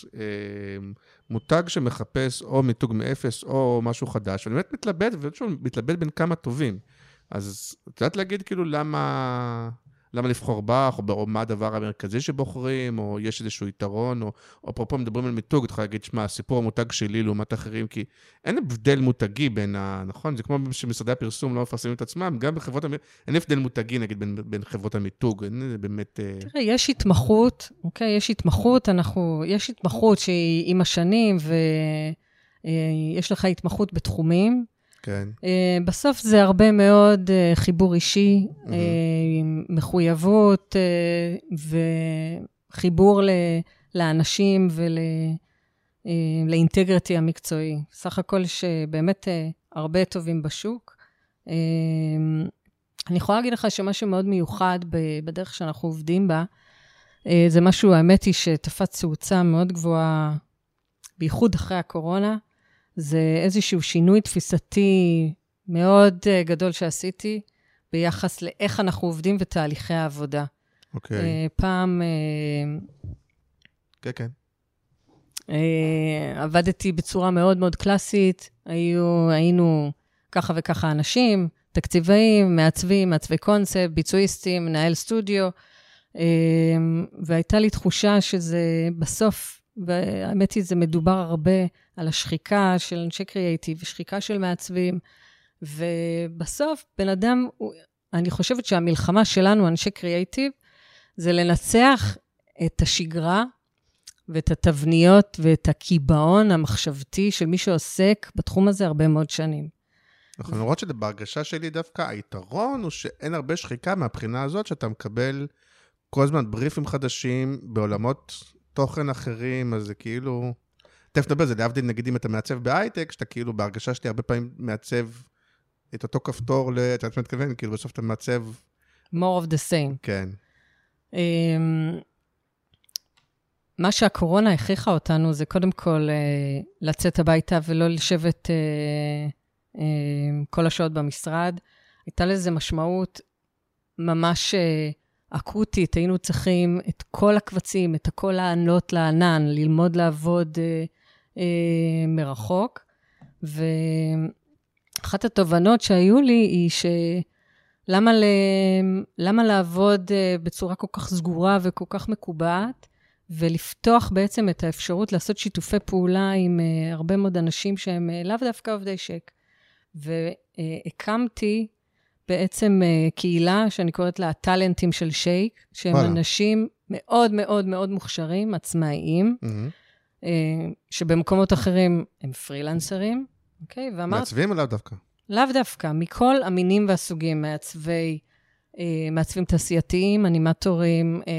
S3: מותג שמחפש או מיתוג מאפס או משהו חדש, ואני באמת מתלבט, ושוב, מתלבט בין כמה טובים. אז את יודעת להגיד כאילו למה, למה לבחור בך, או, או מה הדבר המרכזי שבוחרים, או יש איזשהו יתרון, או או אפרופו מדברים על מיתוג, את יכולה להגיד, שמע, הסיפור המותג שלי לעומת אחרים, כי אין הבדל מותגי בין ה... נכון? זה כמו שמשרדי הפרסום לא מפרסמים את עצמם, גם בחברות המ... אין הבדל מותגי, נגיד, בין, בין חברות המיתוג, אין באמת... אה,
S4: תראה, יש התמחות, אוקיי? יש התמחות, אנחנו... יש התמחות שהיא עם השנים, ויש לך התמחות בתחומים.
S3: כן.
S4: אה, בסוף זה הרבה מאוד אה, חיבור אישי, אה, מחויבות אה, וחיבור לאנשים ולאינטגריטי המקצועי. סך הכל יש אה, אה, הרבה טובים בשוק. אה, אני יכולה להגיד לך שמה שמאוד מיוחד בדרך שאנחנו עובדים בה, אה, זה משהו, האמת היא, שתפס תאוצה מאוד גבוהה, בייחוד אחרי הקורונה. זה איזשהו שינוי תפיסתי מאוד אה, גדול שעשיתי ביחס לאיך אנחנו עובדים ותהליכי העבודה.
S3: אוקיי.
S4: אה, פעם אה,
S3: כן, כן.
S4: אה, עבדתי בצורה מאוד מאוד קלאסית, היו, היינו ככה וככה אנשים, תקציבאים, מעצבים, מעצבי קונספט, ביצועיסטים, מנהל סטודיו, והייתה לי תחושה שזה בסוף, והאמת היא, זה מדובר הרבה על השחיקה של אנשי קריאייטיב ושחיקה של מעצבים, ובסוף, בן אדם, הוא- אני חושבת שהמלחמה שלנו, אנשי קריאייטיב, זה לנצח את השגרה ואת התבניות ואת הקיבעון המחשבתי של מי שעוסק בתחום הזה הרבה מאוד שנים.
S3: נכון, למרות שבהרגשה שלי דווקא היתרון הוא שאין הרבה שחיקה מהבחינה הזאת שאתה מקבל כל הזמן בריפים חדשים בעולמות תוכן אחרים, אז זה כאילו... תכף נדבר על זה, להבדיל נגיד אם אתה מעצב בהייטק, שאתה כאילו בהרגשה שלי הרבה פעמים מעצב את אותו כפתור, ל- אתה מתכוון? כאילו בסוף אתה מעצב,
S4: more of the same.
S3: כן.
S4: אמ, מה שהקורונה הכריחה אותנו זה קודם כל אה, לצאת הביתה ולא לשבת אה, אה, כל השעות במשרד. הייתה לזה משמעות ממש אה, אקוטית, היינו צריכים את כל הקבצים, את הכל לענות לענן, ללמוד לעבוד אה, אה, ואחת התובנות שהיו לי היא ש... למה, ל... למה לעבוד אה, בצורה כל כך סגורה וכל כך מקובעת, ולפתוח בעצם את האפשרות לעשות שיתופי פעולה עם uh, הרבה מאוד אנשים שהם uh, לאו דווקא עובדי שק. והקמתי בעצם קהילה שאני קוראת לה הטאלנטים של שייק, שהם
S3: וואלה.
S4: אנשים מאוד מאוד מאוד מוכשרים, עצמאיים, uh, שבמקומות אחרים הם פרילנסרים, אוקיי? ואמרתי...
S3: מעצבים או לאו דווקא?
S4: לאו דווקא, מכל המינים והסוגים, מעצבי, אה, מעצבים תעשייתיים, אנימטורים, אה,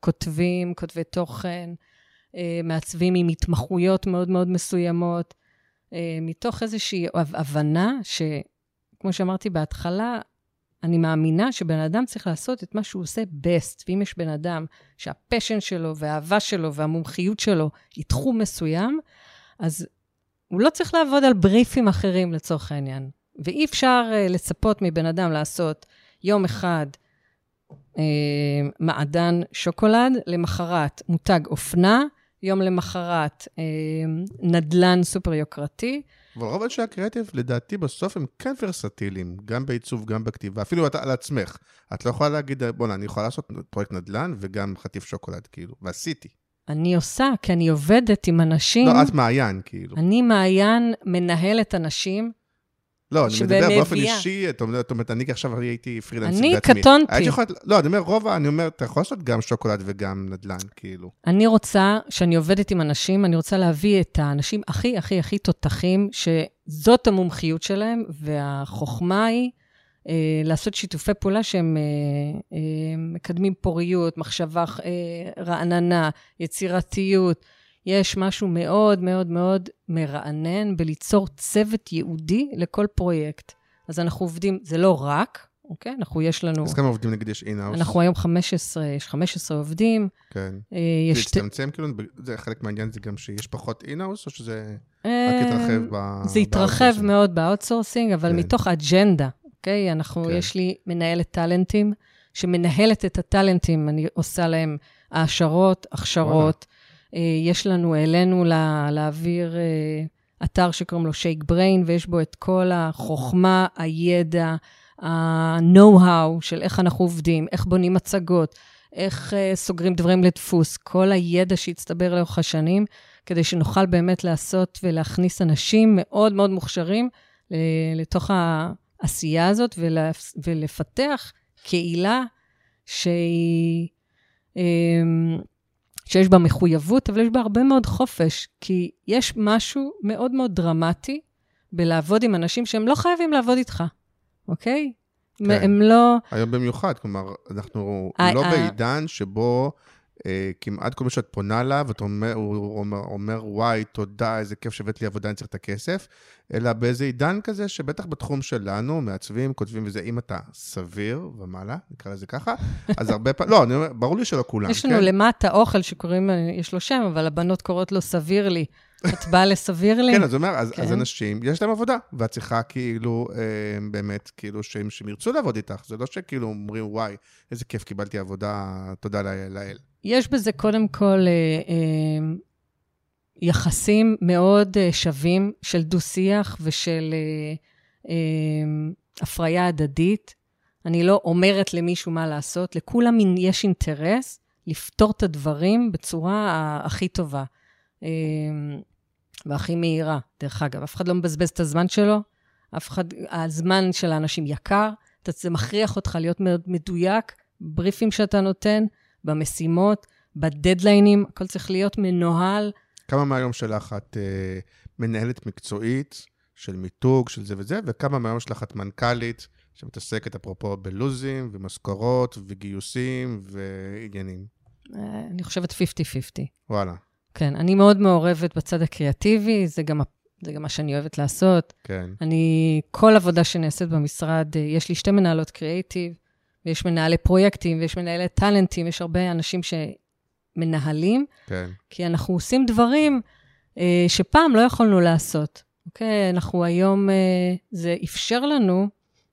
S4: כותבים, כותבי תוכן, אה, מעצבים עם התמחויות מאוד מאוד מסוימות, אה, מתוך איזושהי הב- הבנה שכמו שאמרתי בהתחלה, אני מאמינה שבן אדם צריך לעשות את מה שהוא עושה best, ואם יש בן אדם שהפשן שלו והאהבה שלו והמומחיות שלו היא תחום מסוים, אז הוא לא צריך לעבוד על בריפים אחרים לצורך העניין. ואי אפשר uh, לצפות מבן אדם לעשות יום אחד uh, מעדן שוקולד, למחרת מותג אופנה, יום למחרת uh, נדלן סופר יוקרתי.
S3: אבל רוב אנשי הקריאטיב, לדעתי, בסוף הם כן ורסטיליים, גם בעיצוב, גם בכתיבה, אפילו אתה על עצמך. את לא יכולה להגיד, בואנה, אני יכולה לעשות פרויקט נדל"ן וגם חטיף שוקולד, כאילו, ועשיתי.
S4: אני עושה, כי אני עובדת עם אנשים.
S3: לא, את מעיין, כאילו.
S4: אני מעיין מנהלת אנשים
S3: לא, אני מדבר באופן. אישי, את אומרת, אני עכשיו הייתי פרילנסר
S4: אני
S3: בעצמי.
S4: קטונתי.
S3: הייתי יכולה, לא, אני אומר, רוב, אני אומר, אתה יכול לעשות גם שוקולד וגם נדל"ן, כאילו.
S4: אני רוצה, כשאני עובדת עם אנשים, אני רוצה להביא את האנשים הכי הכי הכי תותחים, שזאת המומחיות שלהם, והחוכמה היא לעשות שיתופי פעולה שהם אה, אה, מקדמים פוריות, מחשבה אה, רעננה, יצירתיות. יש משהו מאוד מאוד מאוד מרענן בליצור צוות ייעודי לכל פרויקט. אז אנחנו עובדים, זה לא רק, אוקיי? אנחנו, יש לנו,
S3: אז כמה עובדים נגיד יש אינהאוס?
S4: אנחנו היום 15, יש 15 עובדים.
S3: כן.
S4: אה,
S3: זה
S4: יש... שתי-
S3: הצטמצם, כאילו, זה חלק מהעניין זה גם שיש פחות in-house, או שזה רק
S4: אה,
S3: התרחב ב...
S4: זה התרחב? מאוד ב outsourcing, אבל
S3: כן.
S4: מתוך אג'נדה, אוקיי? אנחנו,
S3: כן.
S4: יש לי מנהלת טאלנטים, שמנהלת את הטאלנטים, אני עושה להם העשרות, הכשרות. אה, יש לנו, העלינו לה, להעביר אה, אתר שקוראים לו Shake Brain, ויש בו את כל החוכמה, הידע, ה-know-how של איך אנחנו עובדים, איך בונים מצגות, איך אה, סוגרים דברים לדפוס, כל הידע שהצטבר לאורך השנים, כדי שנוכל באמת לעשות ולהכניס אנשים מאוד מאוד מוכשרים לתוך העשייה הזאת ולפ- ולפתח קהילה שהיא, אה, שיש בה מחויבות, אבל יש בה הרבה מאוד חופש, כי יש משהו מאוד מאוד דרמטי בלעבוד עם אנשים שהם לא חייבים לעבוד איתך, אוקיי?
S3: כן.
S4: הם לא...
S3: היום במיוחד, כלומר, אנחנו
S4: אה,
S3: לא
S4: אה.
S3: בעידן שבו כמעט כל מי שאת פונה אליו, אתה אומר, הוא אומר, אומר, וואי, תודה, איזה כיף שהבאת לי עבודה, אני צריך את הכסף, אלא באיזה עידן כזה, שבטח בתחום שלנו, מעצבים, כותבים וזה, אם אתה סביר ומעלה, נקרא לזה ככה, אז הרבה פעמים, לא, אני אומר, ברור לי שלא כולם,
S4: יש לנו
S3: כן?
S4: למטה אוכל שקוראים, יש לו שם, אבל הבנות קוראות לו סביר לי. את באה לסביר לי?
S3: כן, אז אומר, אז,
S4: כן.
S3: אז אנשים, יש להם עבודה, ואת צריכה כאילו, אה, באמת, כאילו, שהם, שהם ירצו לעבוד איתך. זה לא שכאילו אומרים, וואי, איזה כיף, קיבלתי עבודה, תודה לאל. לאל."
S4: יש בזה קודם כל אה, אה, יחסים מאוד אה, שווים של דו-שיח ושל אה, אה, הפריה הדדית. אני לא אומרת למישהו מה לעשות, לכולם יש אינטרס לפתור את הדברים בצורה ה- הכי טובה אה, והכי מהירה. דרך אגב, אף אחד לא מבזבז את הזמן שלו, אף אחד, הזמן של האנשים יקר, זה מכריח אותך להיות מאוד מדויק, בריפים שאתה נותן, במשימות, בדדליינים, הכל צריך להיות מנוהל.
S3: כמה מהיום שלך את אה, מנהלת מקצועית של מיתוג, של זה וזה, וכמה מהיום שלך את מנכ"לית, שמתעסקת אפרופו בלוזים, ומשכורות, וגיוסים, ועניינים.
S4: אה, אני חושבת 50-50.
S3: וואלה,
S4: כן, אני מאוד מעורבת בצד הקריאטיבי, זה גם, זה גם מה שאני אוהבת לעשות.
S3: כן.
S4: אני, כל עבודה שנעשית במשרד, אה, יש לי שתי מנהלות קריאיטיב, ויש מנהלי פרויקטים, ויש מנהלי טאלנטים, יש הרבה אנשים שמנהלים,
S3: כן,
S4: כי אנחנו עושים דברים אה, שפעם לא יכולנו לעשות. אוקיי? אנחנו היום, אה, זה אפשר לנו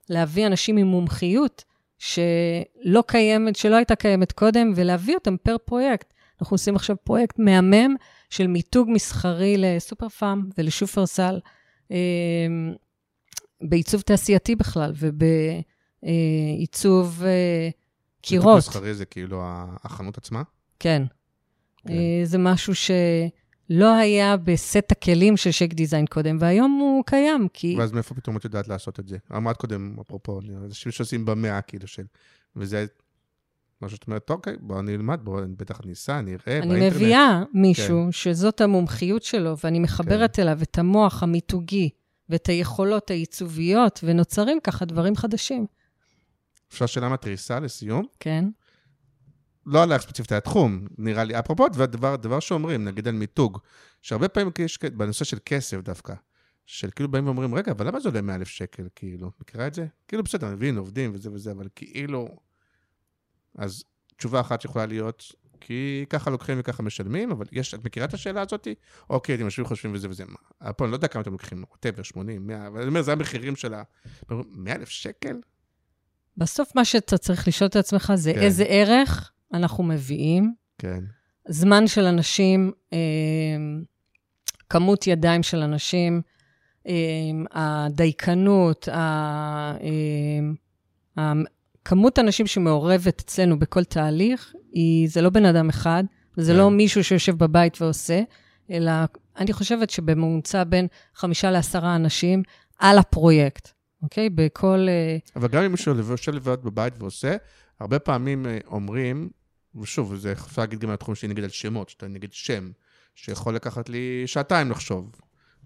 S4: להביא אנשים עם מומחיות שלא קיימת, שלא הייתה קיימת קודם, ולהביא אותם פר פרויקט. אנחנו עושים עכשיו פרויקט מהמם של מיתוג מסחרי לסופר פארם ולשופרסל, אה, בעיצוב תעשייתי בכלל, ובעיצוב אה, קירות.
S3: מסחרי זה כאילו החנות עצמה?
S4: כן.
S3: כן.
S4: אה, זה משהו שלא היה בסט הכלים של Shake Design קודם, והיום הוא קיים, כי...
S3: ואז מאיפה פתאום את יודעת לעשות את זה? אמרת קודם, אפרופו, אנשים שעושים במאה, כאילו, של... וזה משהו שאת אומרת, אוקיי, בוא נלמד, בוא, בטח ניסע,
S4: אני
S3: באינטרנט.
S4: מביאה מישהו שזאת המומחיות שלו, ואני מחברת
S3: כן.
S4: אליו את המוח המיתוגי ואת היכולות העיצוביות, ונוצרים ככה דברים חדשים,
S3: אפשר שאלה מתריסה לסיום?
S4: כן?
S3: לא עלייך ספציפית, על התחום, נראה לי. אפרופו, דבר, דבר שאומרים, נגיד על מיתוג, שהרבה פעמים יש בנושא של כסף דווקא, של כאילו באים ואומרים, רגע, אבל למה זה עולה 100,000 שקל, כאילו? מכירה את זה? כאילו, בסדר, אני מבין, עובדים וזה וזה, אבל כאילו... אז תשובה אחת שיכולה להיות, כי ככה לוקחים וככה משלמים, אבל יש, את מכירה את השאלה הזאת? אוקיי, אתם יושבים וחושבים וזה וזה. מה? פה אני לא יודע כמה אתם לוקחים, ווטאבר, 80, 100, אבל אני אומר, זה המחירים של ה... 100,000 שקל?
S4: בסוף מה שאתה צריך לשאול את עצמך זה
S3: כן.
S4: איזה ערך אנחנו מביאים,
S3: כן,
S4: זמן של אנשים, אה, כמות ידיים של אנשים, אה, הדייקנות, ה- אה, כמות האנשים שמעורבת אצלנו בכל תהליך, היא, זה לא בן אדם אחד, זה
S3: כן.
S4: לא מישהו שיושב בבית ועושה, אלא אני חושבת שבממוצע בין חמישה לעשרה אנשים, על הפרויקט, אוקיי? בכל... אה,
S3: אבל גם אם מישהו יושב לבד בבית ועושה, הרבה פעמים אה, אומרים, ושוב, זה אפשר להגיד גם על התחום שלי, נגיד על שמות, שאתה נגיד שם, שיכול לקחת לי שעתיים לחשוב.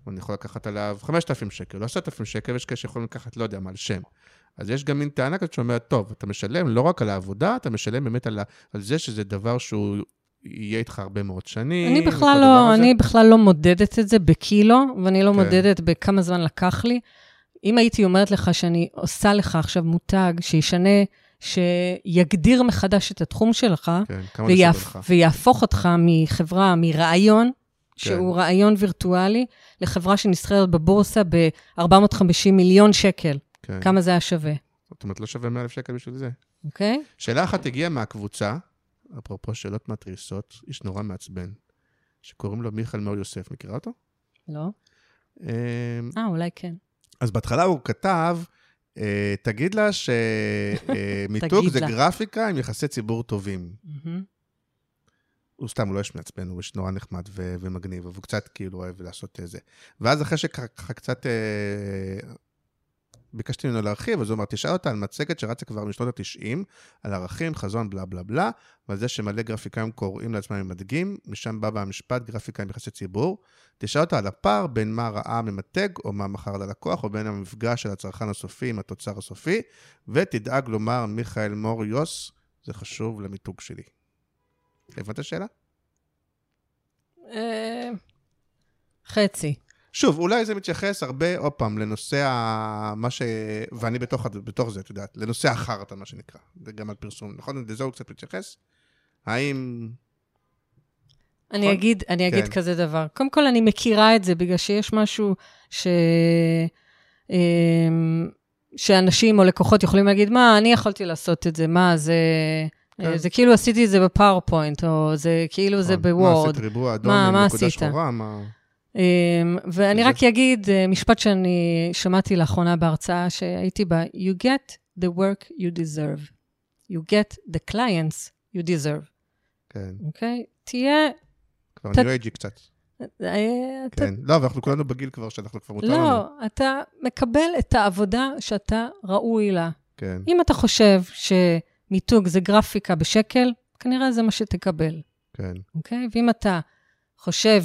S3: ואני יכול לקחת עליו 5,000 שקל, או 10,000 שקל, ויש כאלה שיכולים לקחת, לא יודע מה, על שם. אז יש גם מין טענה כזאת שאומרת, טוב, אתה משלם לא רק על העבודה, אתה משלם באמת על, על זה שזה דבר שהוא יהיה איתך הרבה מאוד שנים.
S4: אני בכלל לא. אני בכלל לא מודדת את זה בקילו, ואני לא
S3: כן.
S4: מודדת בכמה זמן לקח לי. אם הייתי אומרת לך שאני עושה לך עכשיו מותג שישנה, שיגדיר מחדש את התחום שלך,
S3: כן,
S4: ויהפ... ויהפוך אותך מחברה, מרעיון,
S3: כן.
S4: שהוא רעיון וירטואלי, לחברה שנסחרת בבורסה ב-450 מיליון שקל.
S3: כן.
S4: כמה זה היה שווה,
S3: זאת אומרת, לא שווה 100,000 שקל בשביל זה.
S4: אוקיי?
S3: שאלה אחת הגיעה מהקבוצה, אפרופו שאלות מתריסות, איש נורא מעצבן, שקוראים לו מיכאל מאור יוסף, מכירה אותו?
S4: לא?
S3: אמ,
S4: אה, אולי כן.
S3: אז בהתחלה הוא כתב, אה, תגיד לה שמיתוג
S4: תגיד
S3: זה
S4: לה.
S3: גרפיקה עם יחסי ציבור טובים.
S4: מהמם.
S3: הוא סתם, הוא לא איש מעצבן, הוא איש נורא נחמד ו- ומגניב, אבל הוא קצת כאילו אוהב לעשות את זה. ואז אחרי שככה קצת אה, ביקשתי ממנו להרחיב, אז הוא אמר, תשאל אותה על מצגת שרצה כבר משנות ה-90, על ערכים, חזון, בלה בלה בלה, ועל זה שמלא גרפיקאים קוראים לעצמם עם מדגים, משם בא המשפט גרפיקה עם יחסי ציבור. תשאל אותה על הפער בין מה ראה ממתג, או מה מכר ללקוח, או בין המפגש של הצרכן הסופי עם התוצר הסופי, ותדאג לומר, מיכאל מור יוס, זה חשוב למיתוג שלי. הבנת את השאלה?
S4: אה, חצי.
S3: שוב, אולי זה מתייחס הרבה, עוד פעם, לנושא ה... מה ש... ואני בתוך, בתוך זה, את יודעת, לנושא החרטא, מה שנקרא. זה גם על פרסום, נכון? לזה הוא קצת מתייחס? האם...
S4: אני
S3: נכון?
S4: אגיד, אני אגיד
S3: כן.
S4: כזה דבר. קודם כל, אני מכירה את זה בגלל שיש משהו ש... אמ, שאנשים או לקוחות יכולים להגיד, מה, אני יכולתי לעשות את זה, מה, זה...
S3: כן.
S4: זה כאילו עשיתי את זה בפאורפוינט, או זה כאילו זה
S3: מה
S4: בוורד.
S3: עשית ריבוע אדום
S4: מה-
S3: עם
S4: מה
S3: נקודה
S4: עשית?
S3: שחורה? מה...
S4: אמ, ואני רק אגיד אה, משפט שאני שמעתי לאחרונה בהרצאה שהייתי בה, you get the work you deserve. You get the clients you deserve,
S3: כן,
S4: אוקיי? תהיה...
S3: כבר
S4: ת-
S3: ניו אייג'י קצת.
S4: אה, אתה
S3: כן. לא, אבל אנחנו כולנו בגיל כבר שאנחנו כבר מותר לנו.
S4: לא, אתה מקבל את העבודה שאתה ראוי לה.
S3: כן,
S4: אם אתה חושב שמיתוג זה גרפיקה בשקל, כנראה זה מה שתקבל,
S3: כן.
S4: אוקיי? ואם אתה חושב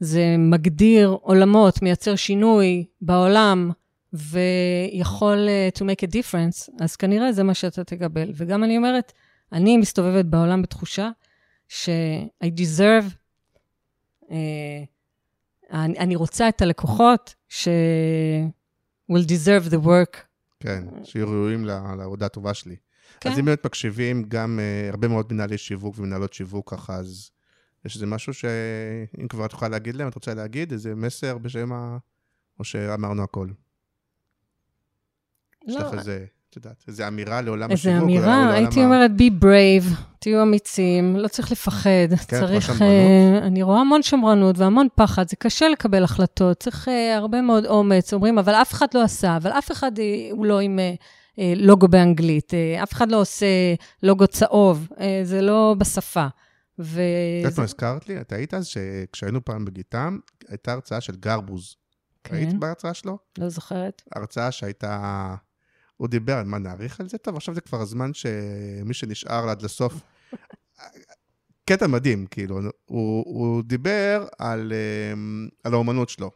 S4: שזה מגדיר עולמות, מייצר שינוי בעולם, ויכול אה, to make a difference, אז כנראה זה מה שאתה תקבל. וגם אני אומרת, אני מסתובבת בעולם בתחושה ש-I deserve, אה, אני, אני רוצה את הלקוחות ש- will deserve the work.
S3: כן, שיהיו ראויים לעבודה הטובה שלי.
S4: כן.
S3: אז אם באמת מקשיבים גם uh, הרבה מאוד מנהלי שיווק ומנהלות שיווק ככה, אז יש איזה משהו שאם כבר את יכולה להגיד להם, את רוצה להגיד, איזה מסר בשם ה... או שאמרנו הכל? יש
S4: לא,
S3: לך איזה, את יודעת, איזה אמירה לעולם
S4: איזה
S3: השיווק? או
S4: אמירה, הייתי אומרת, be brave, תהיו אמיצים, לא צריך לפחד.
S3: כן,
S4: צריך? אה, אני רואה המון שמרנות והמון פחד, זה קשה לקבל החלטות, צריך אה, הרבה מאוד אומץ. אומרים, אבל אף אחד לא עשה, אבל אף אחד אה, הוא לא עם אה, לוגו באנגלית, אף אחד לא עושה לוגו צהוב, זה לא בשפה. ו...
S3: את יודעת מה הזכרת לי? את היית אז שכשהיינו פעם בגיטם, הייתה הרצאה של גרבוז. היית
S4: כן,
S3: בהרצאה שלו?
S4: לא זוכרת.
S3: הרצאה שהייתה... הוא דיבר על מה נאריך על זה? טוב, עכשיו זה כבר הזמן שמי שנשאר עד לסוף... קטע מדהים, כאילו, הוא, הוא דיבר על, אמ, על האומנות שלו.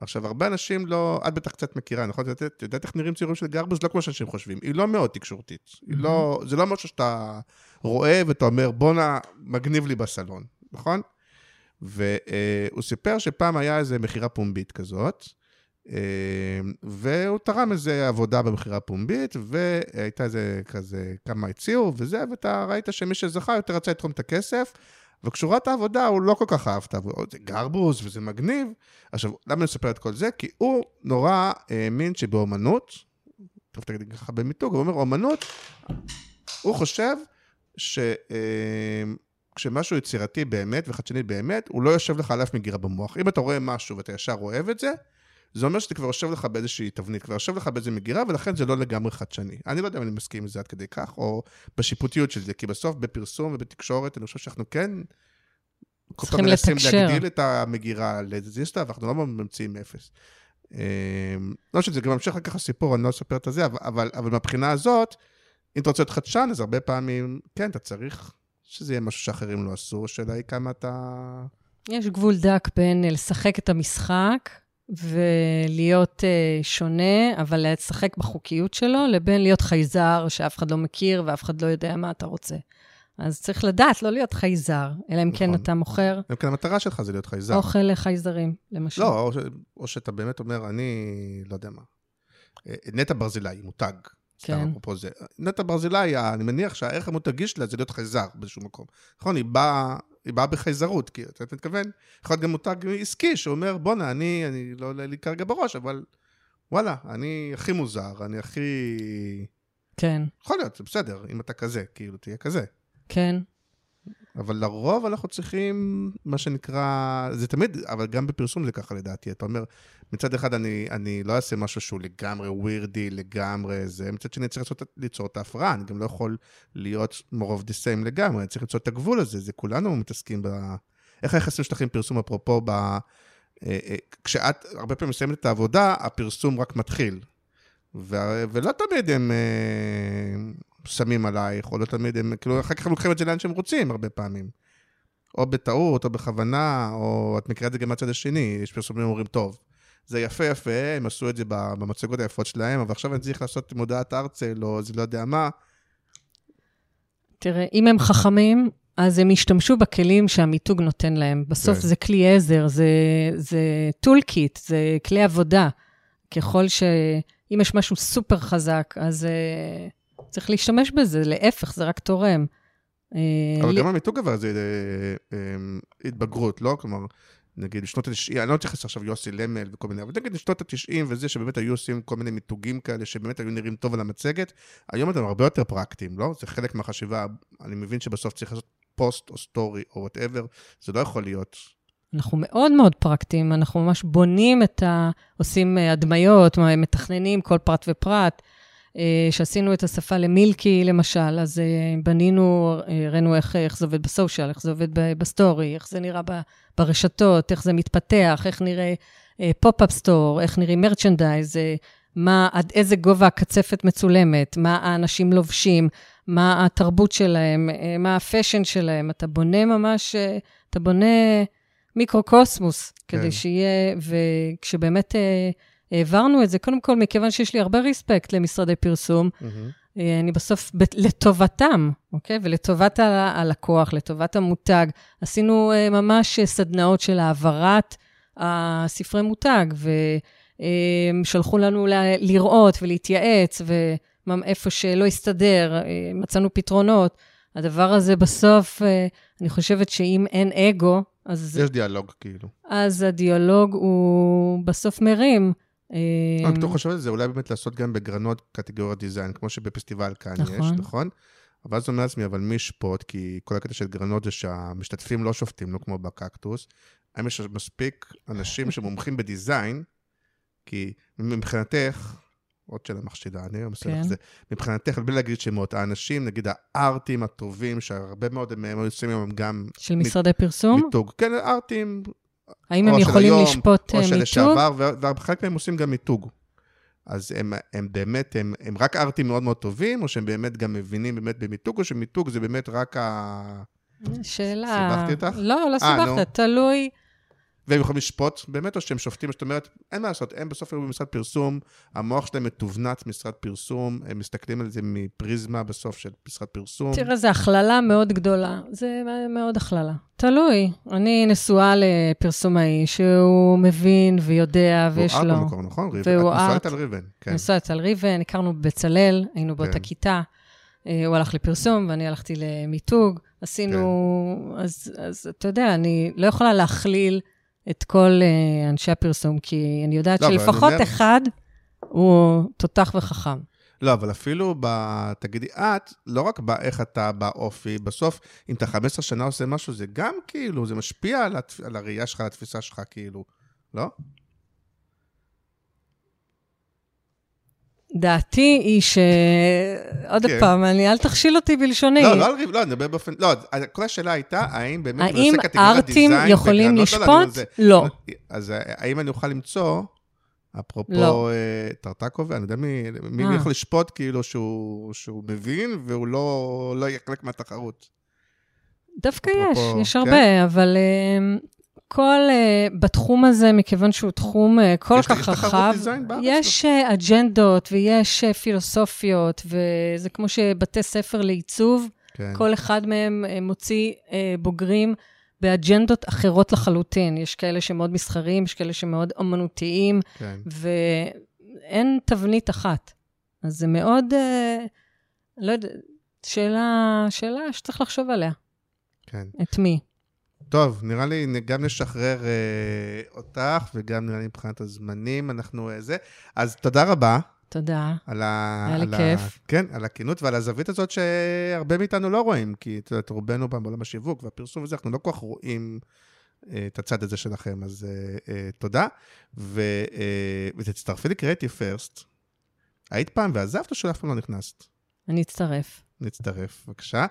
S3: עכשיו, הרבה אנשים לא, את בטח קצת מכירה, נכון? את יודעת- איך נראים ציורים של גרבוז? לא כמו שאנשים חושבים. היא לא מאוד תקשורתית. היא לא, זה לא משהו שאתה רואה ואתה אומר, בואנה, מגניב לי בסלון, נכון? והוא סיפר שפעם היה איזה מכירה פומבית כזאת, אה, והוא תרם איזה עבודה במכירה פומבית, והייתה איזה כזה, כמה הציעו וזה, ואתה ראית שמי שזכה יותר רצה לתרום את הכסף, את העבודה, הוא לא כל כך אהב את העבודה, זה גרבוז וזה מגניב. עכשיו, למה אני מספר את כל זה? כי הוא נורא האמין שבאומנות, טוב תגידי ככה במיתוג, הוא אומר, אומנות, הוא חושב שכשמשהו יצירתי באמת וחדשני באמת, הוא לא יושב לך על אף מגירה במוח. אם אתה רואה משהו ואתה ישר אוהב את זה, זה אומר שאתה כבר יושב לך באיזושהי תבנית, כבר יושב לך באיזו מגירה, ולכן זה לא לגמרי חדשני. אני לא יודע אם אני מסכים עם זה עד כדי כך, או בשיפוטיות של זה, כי בסוף בפרסום ובתקשורת, אני חושב שאנחנו כן... כל פעם
S4: צריכים
S3: מנסים
S4: לתקשר.
S3: להגדיל את המגירה לאיזה שלב, אנחנו לא ממציאים אפס. אה, לא שזה גם ממשיך כך הסיפור, אני לא אספר את זה, אבל, מהבחינה הזאת, אם אתה רוצה להיות חדשן, אז הרבה פעמים, כן, אתה צריך שזה יהיה משהו שאחרים לא עשו, השאלה היא כמה אתה...
S4: יש גבול דק בין אה, לשחק את המשחק ולהיות uh, שונה, אבל לשחק בחוקיות שלו, לבין להיות חייזר שאף אחד לא מכיר ואף אחד לא יודע מה אתה רוצה. אז צריך לדעת, לא להיות חייזר, אלא אם כן
S3: נכון.
S4: אתה מוכר
S3: אם כן, המטרה שלך זה להיות חייזר.
S4: אוכל לחייזרים, למשל.
S3: לא, או, ש, או שאתה באמת אומר, אני לא יודע מה. אה, נטע ברזילי, מותג. סתם
S4: כן.
S3: אפרופו זה. נטע ברזילי, אני מניח שהערך המותגי שלה זה להיות חייזר באיזשהו מקום. נכון, היא באה, היא באה בחייזרות, כי אתה מתכוון, יכול להיות גם מותג עסקי שאומר, בואנה, אני, אני לא עולה לי כרגע בראש, אבל וואלה, אני הכי מוזר, אני הכי...
S4: כן,
S3: יכול להיות, זה בסדר, אם אתה כזה, כאילו, תהיה כזה.
S4: כן.
S3: אבל לרוב אנחנו צריכים, מה שנקרא, זה תמיד, אבל גם בפרסום זה ככה לדעתי. אתה אומר, מצד אחד אני, אני לא אעשה משהו שהוא לגמרי ווירדי, לגמרי זה, מצד שני צריך לעשות, ליצור את ההפרעה, אני גם לא יכול להיות more of the same לגמרי, אני צריך ליצור את הגבול הזה, זה כולנו מתעסקים ב... איך היחסים שלכם עם פרסום, אפרופו, ב... אה, אה, כשאת הרבה פעמים מסיימת את העבודה, הפרסום רק מתחיל. ו... ולא תמיד הם אה, שמים עלייך, או לא תמיד הם, כאילו, אחר כך הם לוקחים את זה לאן שהם רוצים, הרבה פעמים. או בטעות, או בכוונה, או את מכירה את זה גם מהצד השני, יש פרסומים שאומרים, טוב, זה יפה יפה, הם עשו את זה במצגות היפות שלהם, אבל עכשיו אני צריך לעשות מודעת ארצל, או זה לא יודע מה.
S4: תראה, אם הם חכמים, אז הם ישתמשו בכלים שהמיתוג נותן להם. בסוף
S3: כן.
S4: זה כלי עזר, זה, זה טול קיט, זה כלי עבודה. ככל ש... אם יש משהו סופר חזק, אז אה, צריך להשתמש בזה, להפך, זה רק תורם. אה,
S3: אבל גם המיתוג אבל זה אה, אה, התבגרות, לא? כלומר, נגיד בשנות ה-90, אני לא מתייחס עכשיו יוסי למל וכל מיני, אבל נגיד בשנות ה-90 וזה, שבאמת היו עושים כל מיני מיתוגים כאלה, שבאמת היו נראים טוב על המצגת, היום אתם הרבה יותר פרקטיים, לא? זה חלק מהחשיבה, אני מבין שבסוף צריך לעשות פוסט או סטורי או whatever, זה לא יכול להיות.
S4: אנחנו מאוד מאוד פרקטיים, אנחנו ממש בונים את ה... עושים הדמיות, מתכננים כל פרט ופרט. אה, שעשינו את השפה למילקי, למשל, אז אה, בנינו, אה, הראינו איך, איך זה עובד ב social, איך זה עובד בסטורי, איך זה נראה ברשתות, איך זה מתפתח, איך נראה pop-up store, איך נראים merchandise, מה, עד איזה גובה הקצפת מצולמת, מה האנשים לובשים, מה התרבות שלהם, מה הפאשן שלהם. אתה בונה ממש, אתה בונה מיקרוקוסמוס,
S3: כן.
S4: כדי שיהיה, וכשבאמת העברנו את זה, קודם כל, מכיוון שיש לי הרבה ריספקט למשרדי פרסום, אה, אני בסוף, ב- לטובתם, אוקיי? ולטובת ה- הלקוח, לטובת המותג, עשינו אה, ממש אה, סדנאות של העברת הספרי מותג, ושלחו לנו ל- לראות ולהתייעץ, ואיפה שלא הסתדר, אה, מצאנו פתרונות. הדבר הזה בסוף, אה, אני חושבת שאם אין אגו, אז,
S3: יש דיאלוג, כאילו.
S4: אז הדיאלוג הוא בסוף מרים. אה,
S3: אני פתאום חושב על זה, אולי באמת לעשות גם בגרנות קטגוריית דיזיין, כמו שבפסטיבל כאן יש,
S4: נכון.
S3: נכון? אבל אז אומר לעצמי, אבל מי ישפוט? כי כל הקטע של גרנות זה שהמשתתפים לא שופטים, לא כמו בקקטוס. האם יש מספיק אנשים שמומחים בדיזיין? כי מבחינתך, עוד שאלה מחשידה, אני לא מסתכל
S4: כן.
S3: על זה. מבחינתך, בלי להגיד שמות, האנשים, נגיד הארטים הטובים, שהרבה מאוד מהם היו עושים היום גם
S4: של משרדי פרסום?
S3: מיתוג. כן, ארטים,
S4: האם הם
S3: או של
S4: יכולים
S3: היום,
S4: לשפוט
S3: או
S4: אה,
S3: של
S4: מיתוג?
S3: לשעבר, ו- וחלק מהם עושים גם מיתוג. אז הם, הם באמת, הם, הם רק ארטים מאוד מאוד טובים, או שהם באמת גם מבינים באמת במיתוג, או שמיתוג זה באמת רק ה...
S4: שאלה...
S3: סיבכתי אותך?
S4: לא, לא
S3: אה.
S4: סיבכת, תלוי.
S3: והם יכולים לשפוט באמת, או שהם שופטים, זאת אומרת, אין מה לעשות, הם בסוף היו במשרד פרסום, המוח שלהם מתובנת משרד פרסום, הם מסתכלים על זה מפריזמה בסוף של משרד פרסום.
S4: תראה, זו הכללה מאוד גדולה. זה מאוד הכללה. תלוי. אני נשואה לפרסומאי שהוא מבין ויודע ויש
S3: הוא
S4: לו...
S3: ארט במקור, נכון? ריבן.
S4: והוא
S3: את נשואת
S4: ארט.
S3: על ריבן, כן.
S4: נשואה אצל ריבן, הכרנו בבצלאל, היינו באותה
S3: כן.
S4: כיתה. אה, הוא הלך לפרסום ואני הלכתי למיתוג. עשינו... אז, אז אתה יודע, אני לא יכולה להכליל את כל אה, אנשי הפרסום, כי אני יודעת
S3: לא, אבל אני
S4: שלפחות
S3: אומר-
S4: אחד הוא תותח וחכם.
S3: לא, אבל אפילו ב... תגידי, את, לא רק באיך אתה באופי, בסוף, אם אתה 15 שנה עושה משהו, זה גם כאילו, זה משפיע על, התפ... על הראייה שלך, על התפיסה שלך, כאילו, לא?
S4: דעתי היא ש... עוד
S3: כן.
S4: פעם, אני, אל תכשיל אותי בלשוני.
S3: לא, לא על ריב, לא, אני מדבר באופן, לא, כל השאלה הייתה, האם באמת,
S4: האם ארטים יכולים
S3: לא, לא,
S4: לשפוט? לא.
S3: אז האם אני אוכל למצוא אפרופו
S4: לא.
S3: אה, טרטקובה, אני יודע מי, מי
S4: אה.
S3: יכול לשפוט כאילו שהוא, שהוא מבין והוא לא, לא יהיה חלק מהתחרות.
S4: דווקא יש,
S3: אפרופו,
S4: יש
S3: כן?
S4: הרבה, אבל אה, כל, אה, בתחום הזה, מכיוון שהוא תחום אה, כל
S3: יש-
S4: כך
S3: יש
S4: רחב,
S3: דיזיין בארץ?
S4: יש אה, אג'נדות ויש אה, פילוסופיות, וזה כמו שבתי ספר לעיצוב,
S3: כן,
S4: כל אחד מהם אה, מוציא אה, בוגרים באג'נדות אחרות לחלוטין. יש כאלה שמאוד מסחריים, יש כאלה שמאוד אומנותיים,
S3: כן.
S4: ואין תבנית אחת. אז זה מאוד, אה, לא יודע, שאלה, שאלה שצריך לחשוב עליה.
S3: כן.
S4: את מי?
S3: טוב, נראה לי גם נשחרר אה, אותך, וגם נראה לי מבחינת הזמנים, אנחנו אה, זה. אז תודה רבה
S4: תודה.
S3: על ה...
S4: היה לי
S3: על ה-
S4: כיף.
S3: כן, על הכנות ועל הזווית הזאת שהרבה מאיתנו לא רואים, כי את יודעת, רובנו בעולם השיווק והפרסום וזה, אנחנו לא כל כך רואים אה, את הצד הזה שלכם, אז אה, אה, תודה. ו, אה, ותצטרפי לקריאיטיב פרסט. היית פעם ועזבת או שאף פעם לא נכנסת?
S4: אני אצטרף.
S3: נצטרף, בבקשה.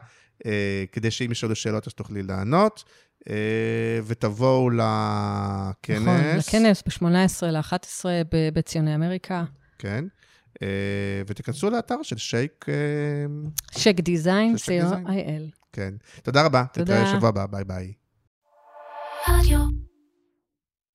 S3: אה, כדי שאם ישאלו שאלות אז תוכלי לענות. אה, ותבואו לכנס.
S4: נכון, לכנס ב-18 ל-11 בבית ציוני אמריקה.
S3: כן. אה, ותיכנסו לאתר של שייק, אה,
S4: שק דיזיין, co.il.
S3: כן. תודה רבה.
S4: תודה.
S3: תתראה שבוע הבא, ביי ביי.